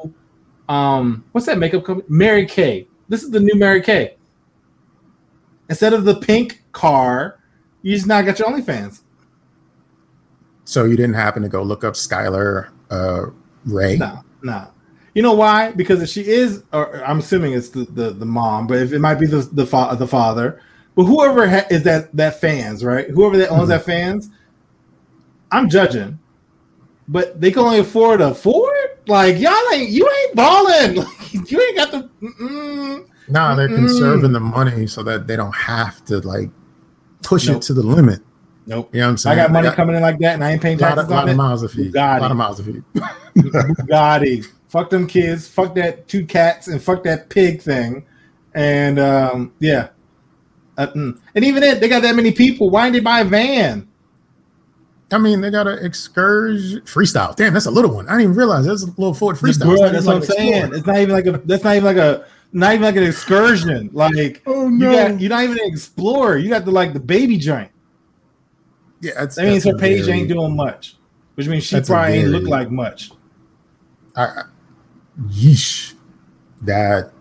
um, what's that makeup company? Mary Kay. This is the new Mary Kay. Instead of the pink car, you just now got your OnlyFans. So you didn't happen to go look up Skylar uh, Ray? No, no. You know why? Because if she is, or I'm assuming it's the, the, the mom, but if it might be the the, fa- the father, but whoever ha- is that that fans, right? Whoever that owns Mhm. that fans, I'm judging, but they can only afford a Ford. Like y'all ain't, you ain't balling. [laughs] Like, you ain't got the. No, they're Mm-mm. conserving the money so that they don't have to like push Nope. it to the limit. Nope. You know what I'm saying? I got money They coming in like that, and I ain't paying a lot, taxes of, lot on of it. miles to feed. A Bugatti. lot of miles to feed. [laughs] Bugatti. Fuck them kids. Fuck that two cats and fuck that pig thing. And um, yeah. Uh, mm. and even then, they got that many people. Why didn't they buy a van? I mean, they got an excursion freestyle. Damn, that's a little one. I didn't even realize that's a little Ford freestyle. Not that's what I'm like saying. Explorer. It's not even like a. That's not even like a. Not even like an excursion. [laughs] Like Oh you no! got, you're not even an explorer. You got the like the baby joint. yeah, that's, That means that's her page very- ain't doing much, which means she probably ain't look like much. I, I, yeesh, that.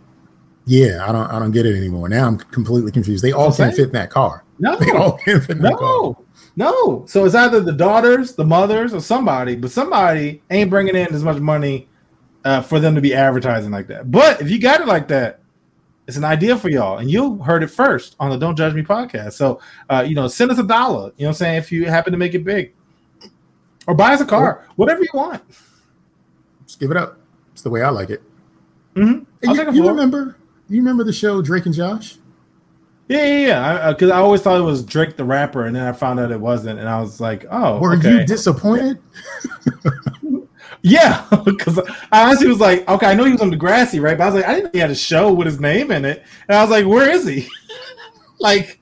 Yeah, I don't. I don't get it anymore. Now I'm completely confused. They all That's what I'm can fit in that car. [laughs] No, They all can fit in that car. No, no. So it's either the daughters, the mothers, or somebody, but somebody ain't bringing in as much money uh, for them to be advertising like that. But if you got it like that, it's an idea for y'all, and you heard it first on the Don't Judge Me podcast. So, uh, you know, send us a dollar. You know what I'm saying? If you happen to make it big, or buy us a car, whatever you want. Just give it up. It's the way I like it. Mm-hmm. You, you remember? You remember the show Drake and Josh? Yeah, yeah, yeah. Because I, always thought it was Drake the rapper, and then I found out it wasn't, and I was like, oh, Were okay. you disappointed? [laughs] Yeah, [laughs] because I honestly was like, okay, I know he was on Degrassi, right? But I was like, I didn't know he had a show with his name in it, and I was like, where is he? [laughs] like,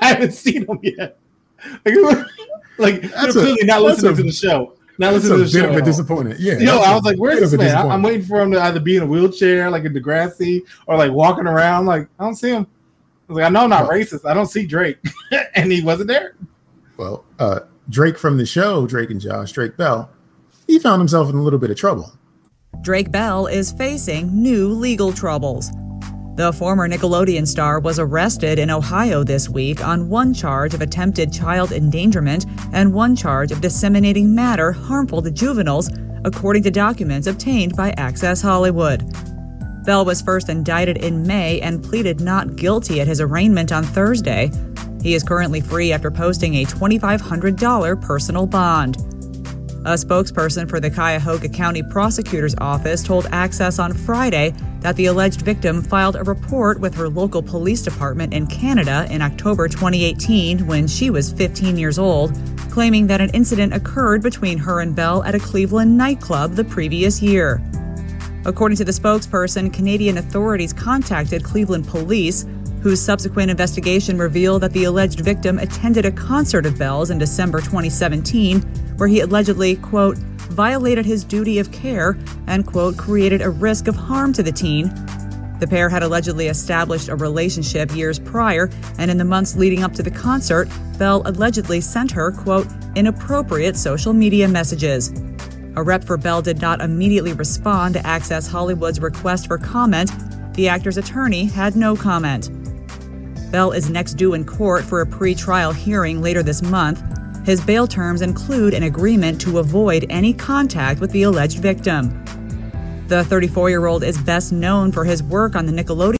I haven't seen him yet. Like, like That's a- clearly not listening a- to the show. Now It's listen a to the bit show. of a disappointment. Yeah. Yo, that's I a was like, "Where's bit this man?" I- I'm waiting for him to either be in a wheelchair, like in Degrassi, or like walking around. Like I don't see him. I was like, "I know I'm not Well- racist. I don't see Drake," [laughs] and he wasn't there. Well, uh, Drake from the show, Drake and Josh, Drake Bell, he found himself in a little bit of trouble. Drake Bell is facing new legal troubles. The former Nickelodeon star was arrested in Ohio this week on one charge of attempted child endangerment and one charge of disseminating matter harmful to juveniles, according to documents obtained by Access Hollywood. Bell was first indicted in May and pleaded not guilty at his arraignment on Thursday. He is currently free after posting a $2,500 personal bond. A spokesperson for the Cuyahoga County Prosecutor's Office told Access on Friday that the alleged victim filed a report with her local police department in Canada in October 2018 when she was 15 years old, claiming that an incident occurred between her and Bell at a Cleveland nightclub the previous year. According to the spokesperson, Canadian authorities contacted Cleveland police, whose subsequent investigation revealed that the alleged victim attended a concert of Bell's in December 2017, where he allegedly, quote, violated his duty of care and, quote, created a risk of harm to the teen. The pair had allegedly established a relationship years prior, and in the months leading up to the concert, Bell allegedly sent her, quote, inappropriate social media messages. A rep for Bell did not immediately respond to Access Hollywood's request for comment. The actor's attorney had no comment. Bell is next due in court for a pre-trial hearing later this month. His bail terms include an agreement to avoid any contact with the alleged victim. The 34 year old is best known for his work on the Nickelodeon.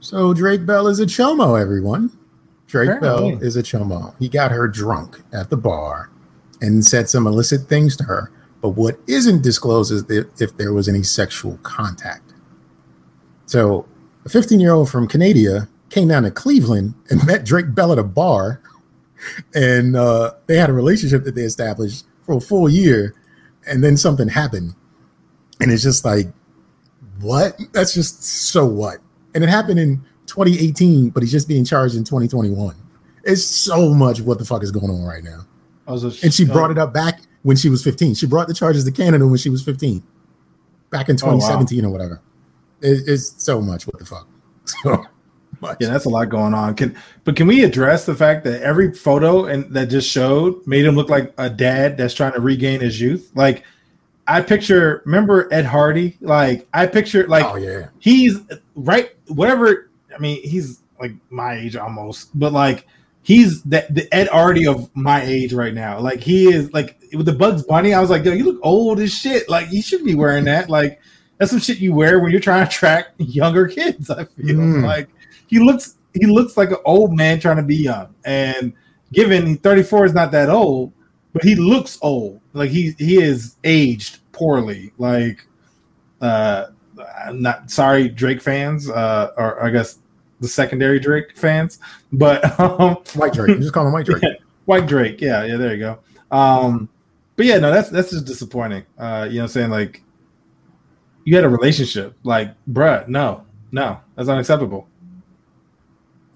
So Drake Bell is a chomo, everyone. Drake Apparently. Bell is a chomo. He got her drunk at the bar and said some illicit things to her. But what isn't disclosed is if, if there was any sexual contact. So a 15 year old from Canada came down to Cleveland and [laughs] met Drake Bell at a bar. And uh, they had a relationship that they established for a full year. And then something happened. And it's just like, what? That's just so what? And it happened in 2018, but he's just being charged in 2021. It's so much what the fuck is going on right now. And she brought it up back when she was 15. She brought the charges to Canada when she was 15, back in Oh, wow. 2017 or whatever. It- it's so much what the fuck. [laughs] So much. Yeah, that's a lot going on. Can but can we address the fact that every photo and that just showed made him look like a dad that's trying to regain his youth? Like I picture, remember Ed Hardy? Like I picture, like oh yeah. he's right. Whatever. I mean, he's like my age almost, but like he's the, the Ed Hardy of my age right now. Like he is like with the Bugs Bunny. I was like, yo, you look old as shit. Like you should be wearing that. Like that's some shit you wear when you're trying to attract [laughs] younger kids. I feel Mm. like he looks he looks like an old man trying to be young. And given he 34 is not that old, but he looks old. Like he he is aged poorly. Like uh I'm not sorry Drake fans, uh or I guess the secondary Drake fans, but [laughs] um White Drake. You Just call him White Drake. [laughs] White Drake, yeah, yeah, there you go. Um but yeah, no, that's that's just disappointing. Uh, you know what I'm saying? Like you had a relationship. Like, bruh, no, no, that's unacceptable.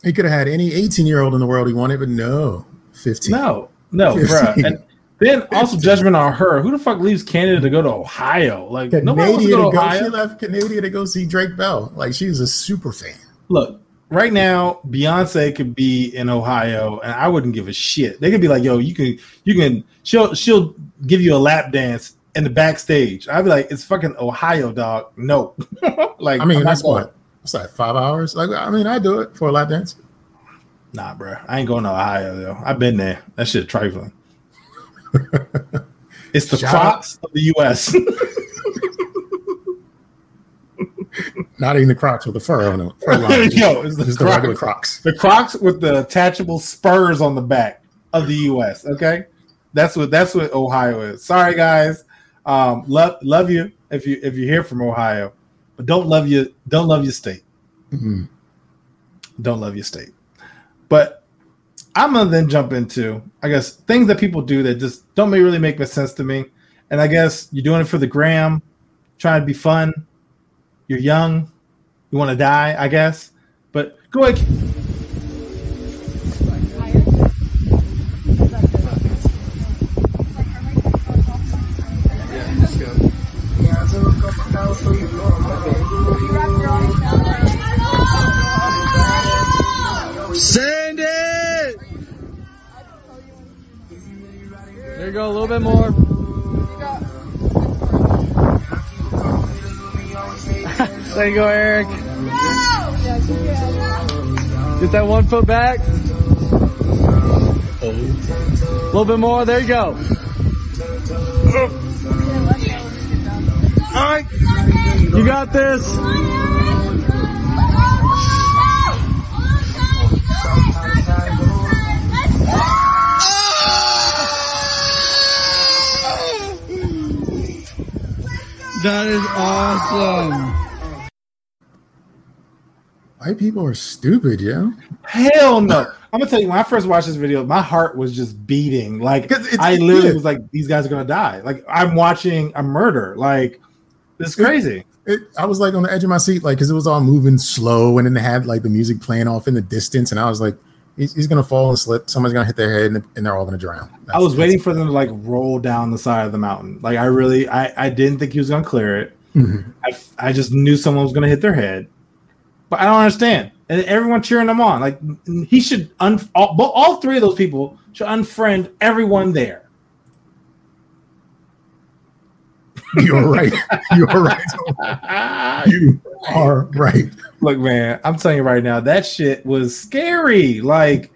He could have had any 18 year old in the world he wanted, but no, 15. No, no, bruh. And then also judgment on her. Who the fuck leaves Canada to go to Ohio? Like nobody wants to go to go, Ohio. she left Canada to go see Drake Bell. Like she was a super fan. Look, right now, Beyonce could be in Ohio, and I wouldn't give a shit. They could be like, "Yo, you can, you can." She'll, she'll give you a lap dance in the backstage. I'd be like, "It's fucking Ohio, dog." No, [laughs] like I mean, that's what. What's that? Five hours? Like, I mean, I do it for a lap dance. Nah, bro, I ain't going to Ohio though. I've been there. That shit trifling. [laughs] it's the Shout Crocs of the U.S. [laughs] Not even the Crocs with the fur on them. Fur [laughs] line. Yo, it's the Just the Crocs. regular Crocs. The Crocs with the attachable spurs on the back of the U.S. Okay, that's what that's what Ohio is. Sorry, guys. Um, love love you if you if you're here from Ohio, but don't love you don't love your state. Mhm. Don't love your state. But I'm gonna then jump into I guess things that people do that just don't really make much sense to me. And I guess you're doing it for the gram, trying to be fun. You're young, you want to die, I guess. But go ahead. There you go, Eric. Get that one foot back. A little bit more, there you go. All right, you got this. That is awesome. White people are stupid, yo. Hell no. [laughs] I'm gonna tell you, when I first watched this video, my heart was just beating. Like I literally was like, these guys are gonna die. Like I'm watching a murder. Like this is crazy. It, I was like on the edge of my seat, like because it was all moving slow, and then they had like the music playing off in the distance, and I was like, he's, he's gonna fall and slip. Someone's gonna hit their head, and, and they're all gonna drown. I was waiting for them to like roll down the side of the mountain. Like I really, I, I didn't think he was gonna clear it. Mhm. I, I just knew someone was gonna hit their head, but I don't understand. And everyone cheering them on. Like he should un all, but all three of those people should unfriend everyone there. [laughs] You're right. You're right. [laughs] you are right. Look, man, I'm telling you right now, that shit was scary. Like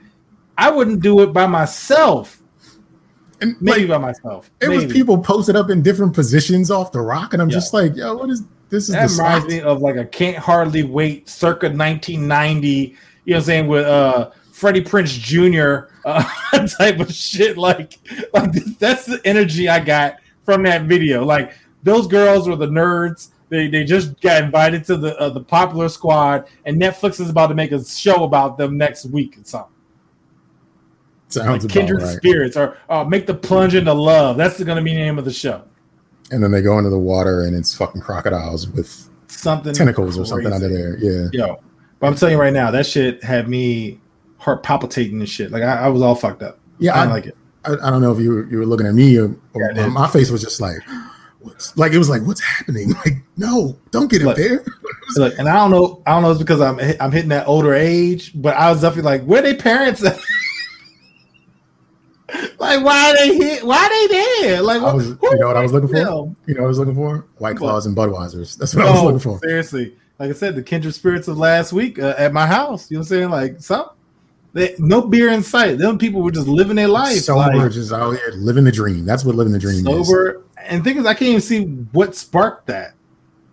I wouldn't do it by myself. And Maybe like, by myself. it was people posted up in different positions off the rock, and I'm Yeah. just like, yo, what is this? Is That the reminds me of like a can't hardly wait circa 1990, you know what I'm saying, with uh Freddie Prinze Jr. Uh, [laughs] type of shit. Like, like that's the energy I got from that video. Like those girls were the nerds. They, they just got invited to the uh, the popular squad, and Netflix is about to make a show about them next week or something. Sounds Like about Kindred right. Spirits, or uh, make the plunge into love. That's going to be the name of the show. And then they go into the water, and it's fucking crocodiles with Something tentacles or something under there. Yeah. Yo, but I'm telling you right now, that shit had me heart palpitating and shit. Like I, I was all fucked up. Yeah, I I, like it. I, I don't know if you were, you were looking at me or, or Yeah, my face was just like, what's like it was like, what's happening? [laughs] Like, no, don't get Look. up there. Look, and I don't know, I don't know, it's because I'm I'm hitting that older age, but I was definitely like, where they parents? [laughs] like, why are they hit? Why are they there? Like, I was, you know what I was looking for? them? You know what I was looking for? White Claws and Budweisers. That's what I was looking for. seriously. Like I said, the kindred spirits of last week uh, at my house. You know what I'm saying? Like, some they, no beer in sight. Them people were just living their life. So like, just out here living the dream. That's what living the dream is. sober. And thing is, I can't even see what sparked that.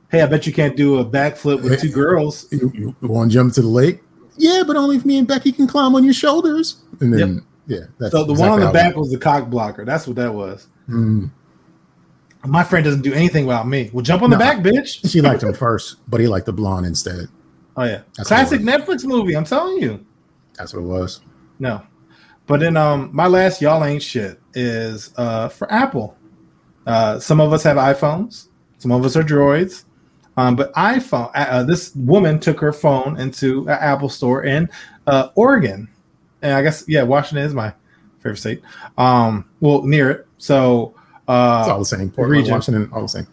Hey, I bet you can't do a backflip with two girls. You, you want to jump to the lake? Yeah, but only if me and Becky can climb on your shoulders. And then, yeah, that's So the exactly one on the back was the cock blocker. That's what that was. Mm. My friend doesn't do anything without me. Well, jump on the back, bitch. She liked him [laughs] first, but he liked the blonde instead. Oh yeah, That's classic Netflix movie. I'm telling you. That's what it was. No, but then um, my last y'all ain't shit is uh for Apple. Uh, some of us have iPhones. Some of us are Droids. Um, but iPhone. Uh, uh, this woman took her phone into an Apple store in uh, Oregon, and I guess yeah, Washington is my favorite state. Um, well, near it. So uh, It's all the same. Portland, region. Washington, all the same.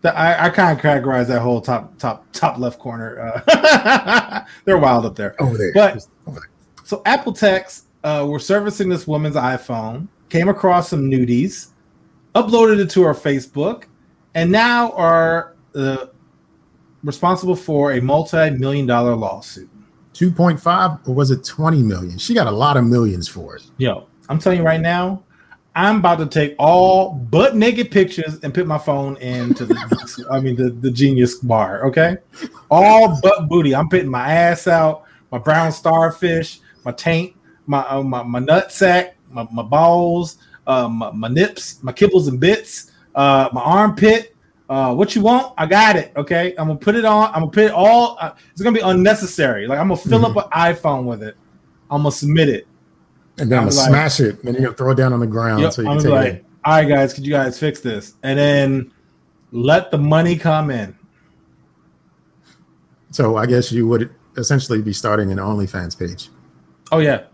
The- I, I kind of categorize that whole top top top left corner. Uh, [laughs] they're wild up there. Over there. But- over there. So Apple Techs uh, were servicing this woman's iPhone, came across some nudies, uploaded it to her Facebook, and now are uh, responsible for a multi-million dollar lawsuit. 2.5 or was it 20 million? She got a lot of millions for it. Yo, I'm telling you right now, I'm about to take all butt naked pictures and put my phone into the [laughs] I mean the, the genius bar, okay? All butt booty. I'm putting my ass out, my brown starfish, my taint, my uh, my, my nut sack, my, my balls, uh, my, my nips, my kibbles and bits, uh, my armpit. Uh, what you want? I got it. Okay, I'm gonna put it on. I'm gonna put it all. Uh, it's gonna be unnecessary. Like I'm gonna fill up an iPhone with it. I'm gonna submit it. And then I'm I'm gonna like- smash it. Then you're gonna throw it down on the ground Yep, so you I'm can take be it. like, all right, guys, could you guys fix this? And then let the money come in. So I guess you would essentially be starting an OnlyFans page. Oh yeah,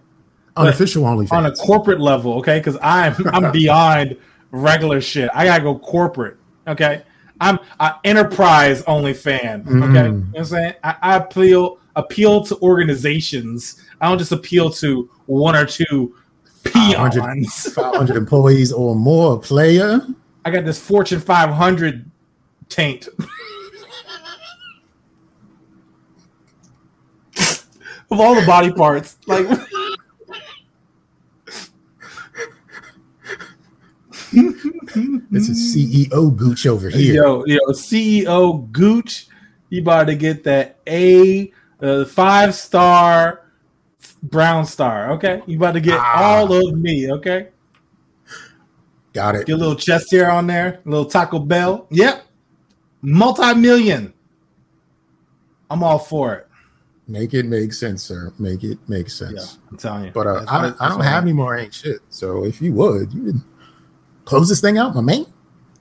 Unofficial OnlyFans. on a corporate level, okay? Because I'm I'm [laughs] beyond regular shit. I gotta go corporate. Okay, I'm an enterprise only fan. Okay, Mm. you know what I'm saying I, I appeal appeal to organizations. I don't just appeal to one or two 500 peons. [laughs] 500 employees or more player. I got this Fortune 500 taint. [laughs] of all the body parts, like [laughs] This is CEO Gooch over here. yo, yo, CEO Gooch, you about to get that A, uh, five star brown star. Okay, you about to get Ah. all of me. Okay, Got it. get a little chest hair on there, a little Taco Bell. Yep, multi million. I'm all for it. Make it make sense, sir. Make it make sense. Yeah, I'm telling you. But uh, I, I don't have any more ain't shit. So if you would, you would close this thing out, my man.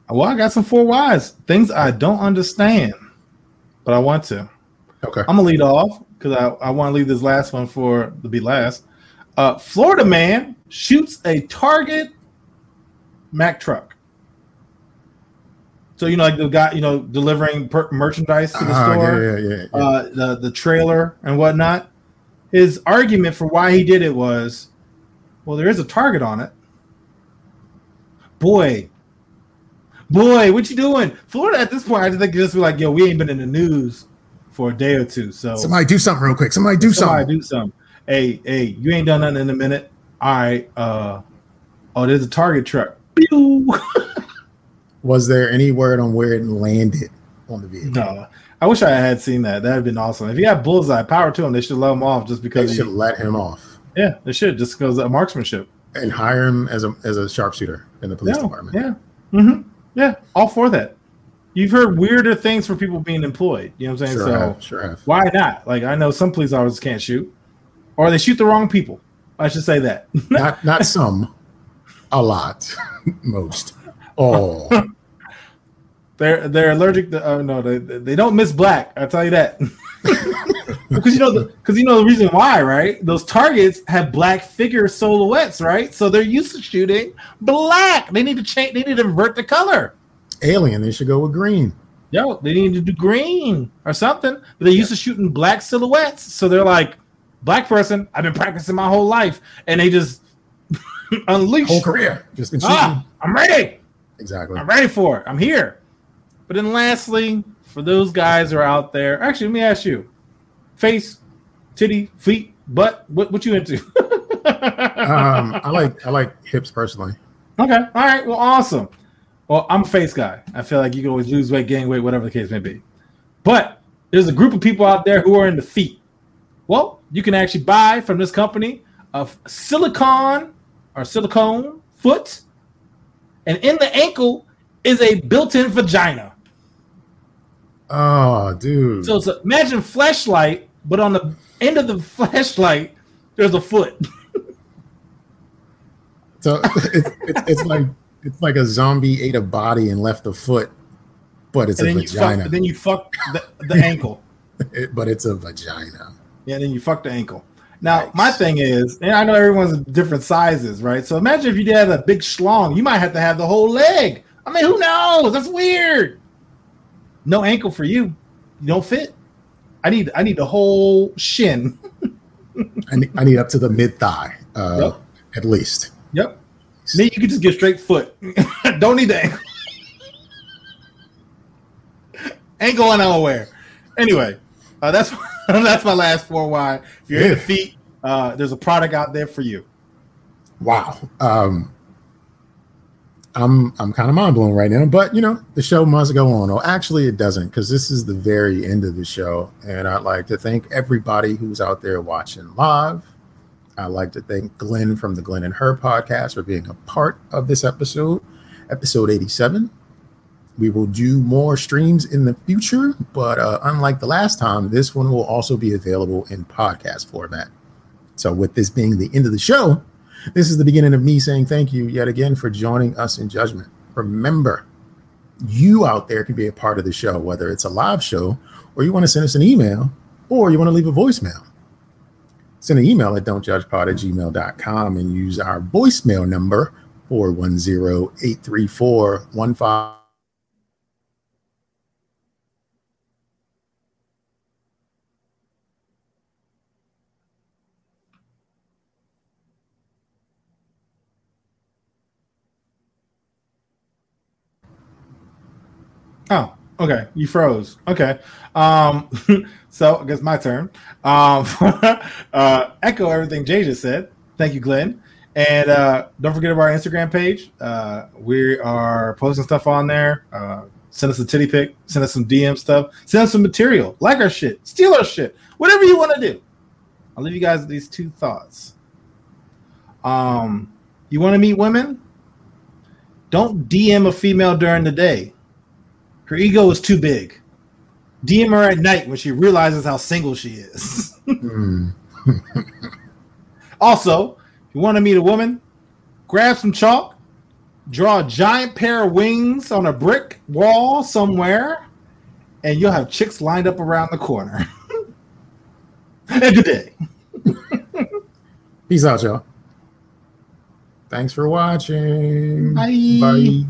Well, I got some four whys, things I don't understand, but I want to. Okay. I'm gonna lead off because I, I want to leave this last one for to be last. Uh, Florida man shoots a Target Mack truck. So you know, like the guy, you know, delivering per- merchandise to the Ah, store, yeah, yeah, yeah, yeah. Uh, the the trailer and whatnot. His argument for why he did it was, well, there is a target on it. Boy, boy, what you doing? Florida at this point, I just think just be like, yo, we ain't been in the news for a day or two. So Somebody do something real quick. Somebody do somebody something. do something. Hey, hey, you ain't done nothing in a minute. All right. Uh, oh, there's a target truck. [laughs] Was there any word on where it landed on the vehicle? no, I wish I had seen that. That'd have been awesome. If he had bullseye, power to him. They should let him off just They because. he- should let him off yeah, they should just because of marksmanship. And hire him as a as a sharpshooter in the police yeah, department. Yeah. hmm Yeah. All for that. You've heard weirder things for people being employed. You know what I'm saying? Sure so have, sure have. why not? Like I know some police officers can't shoot, or they shoot the wrong people. I should say that. Not not some, a lot, [laughs] most, all. [laughs] they're they're allergic to. Oh no, they they don't miss black. I'll tell you that. [laughs] Because you know, because you know the reason why, right? Those targets have black figure silhouettes, right? So they're used to shooting black. They need to change. They need to invert the color. Alien, they should go with green. Yo, they need to do green or something. But they're used to shooting black silhouettes, so they're like, black person. I've been practicing my whole life, and they just [laughs] unleash. Whole career, just been shooting. Ah, I'm ready. Exactly. I'm ready for it. I'm here. But then, lastly, for those guys who are out there, actually, let me ask you: face, titty, feet, butt. What what you into? [laughs] Um, I like I like hips personally. Okay. All right. Well, awesome. Well, I'm a face guy. I feel like you can always lose weight, gain weight, whatever the case may be. But there's a group of people out there who are in the feet. Well, you can actually buy from this company a silicone or silicone foot, and in the ankle is a built-in vagina. Oh, dude. So it's a, imagine flashlight, but on the end of the [laughs] flashlight, there's a foot. So [laughs] it's, it's it's like it's like a zombie ate a body and left a foot, but it's and a then you vagina. fuck, then you fuck the, the [laughs] ankle. It- but it's a vagina. Yeah, then you fuck the ankle. Now, my thing is, and I know everyone's different sizes, right? So imagine if you had a big schlong, you might have to have the whole leg. I mean, who knows? That's weird. No ankle for you. You don't fit. I need I need the whole shin. [laughs] I need, I need up to the mid thigh, uh, Yep. at least. Yep. Me, you could just get straight foot. [laughs] don't need the ankle. Ain't going nowhere. Anyway, uh, that's [laughs] that's my last four. Why? If you're in the feet, uh, there's a product out there for you. Wow. Um, I'm I'm kind of mind blown right now, but you know the show must go on. Or actually, it doesn't because this is the very end of the show, and I'd like to thank everybody who's out there watching live. I'd like to thank Glenn from the Glenn and Her podcast for being a part of this episode, episode 87. We will do more streams in the future, but uh, unlike the last time, this one will also be available in podcast format. So, with this being the end of the show, this is the beginning of me saying thank you yet again for joining us in judgment. Remember, you out there can be a part of the show, whether it's a live show or you want to send us an email or you want to leave a voicemail. Send an email at don'tjudgepod at gmail.com and use our voicemail number 410 834 15. Oh, okay. You froze. Okay. Um, [laughs] so I guess my turn. Um, [laughs] uh, echo everything Jay just said. Thank you, Glenn. And uh, don't forget about our Instagram page. Uh, we are posting stuff on there. Uh, send us a titty pic. Send us some DM stuff. Send us some material. Like our shit. Steal our shit. Whatever you want to do. I'll leave you guys with these two thoughts. Um, you want to meet women? Don't DM a female during the day. Her ego is too big. DM her at night when she realizes how single she is. Hmm. [laughs] also, if you want to meet a woman, grab some chalk, draw a giant pair of wings on a brick wall somewhere, and you'll have chicks lined up around the corner. [laughs] and good day. Peace out, y'all. Thanks for watching. Bye. Bye.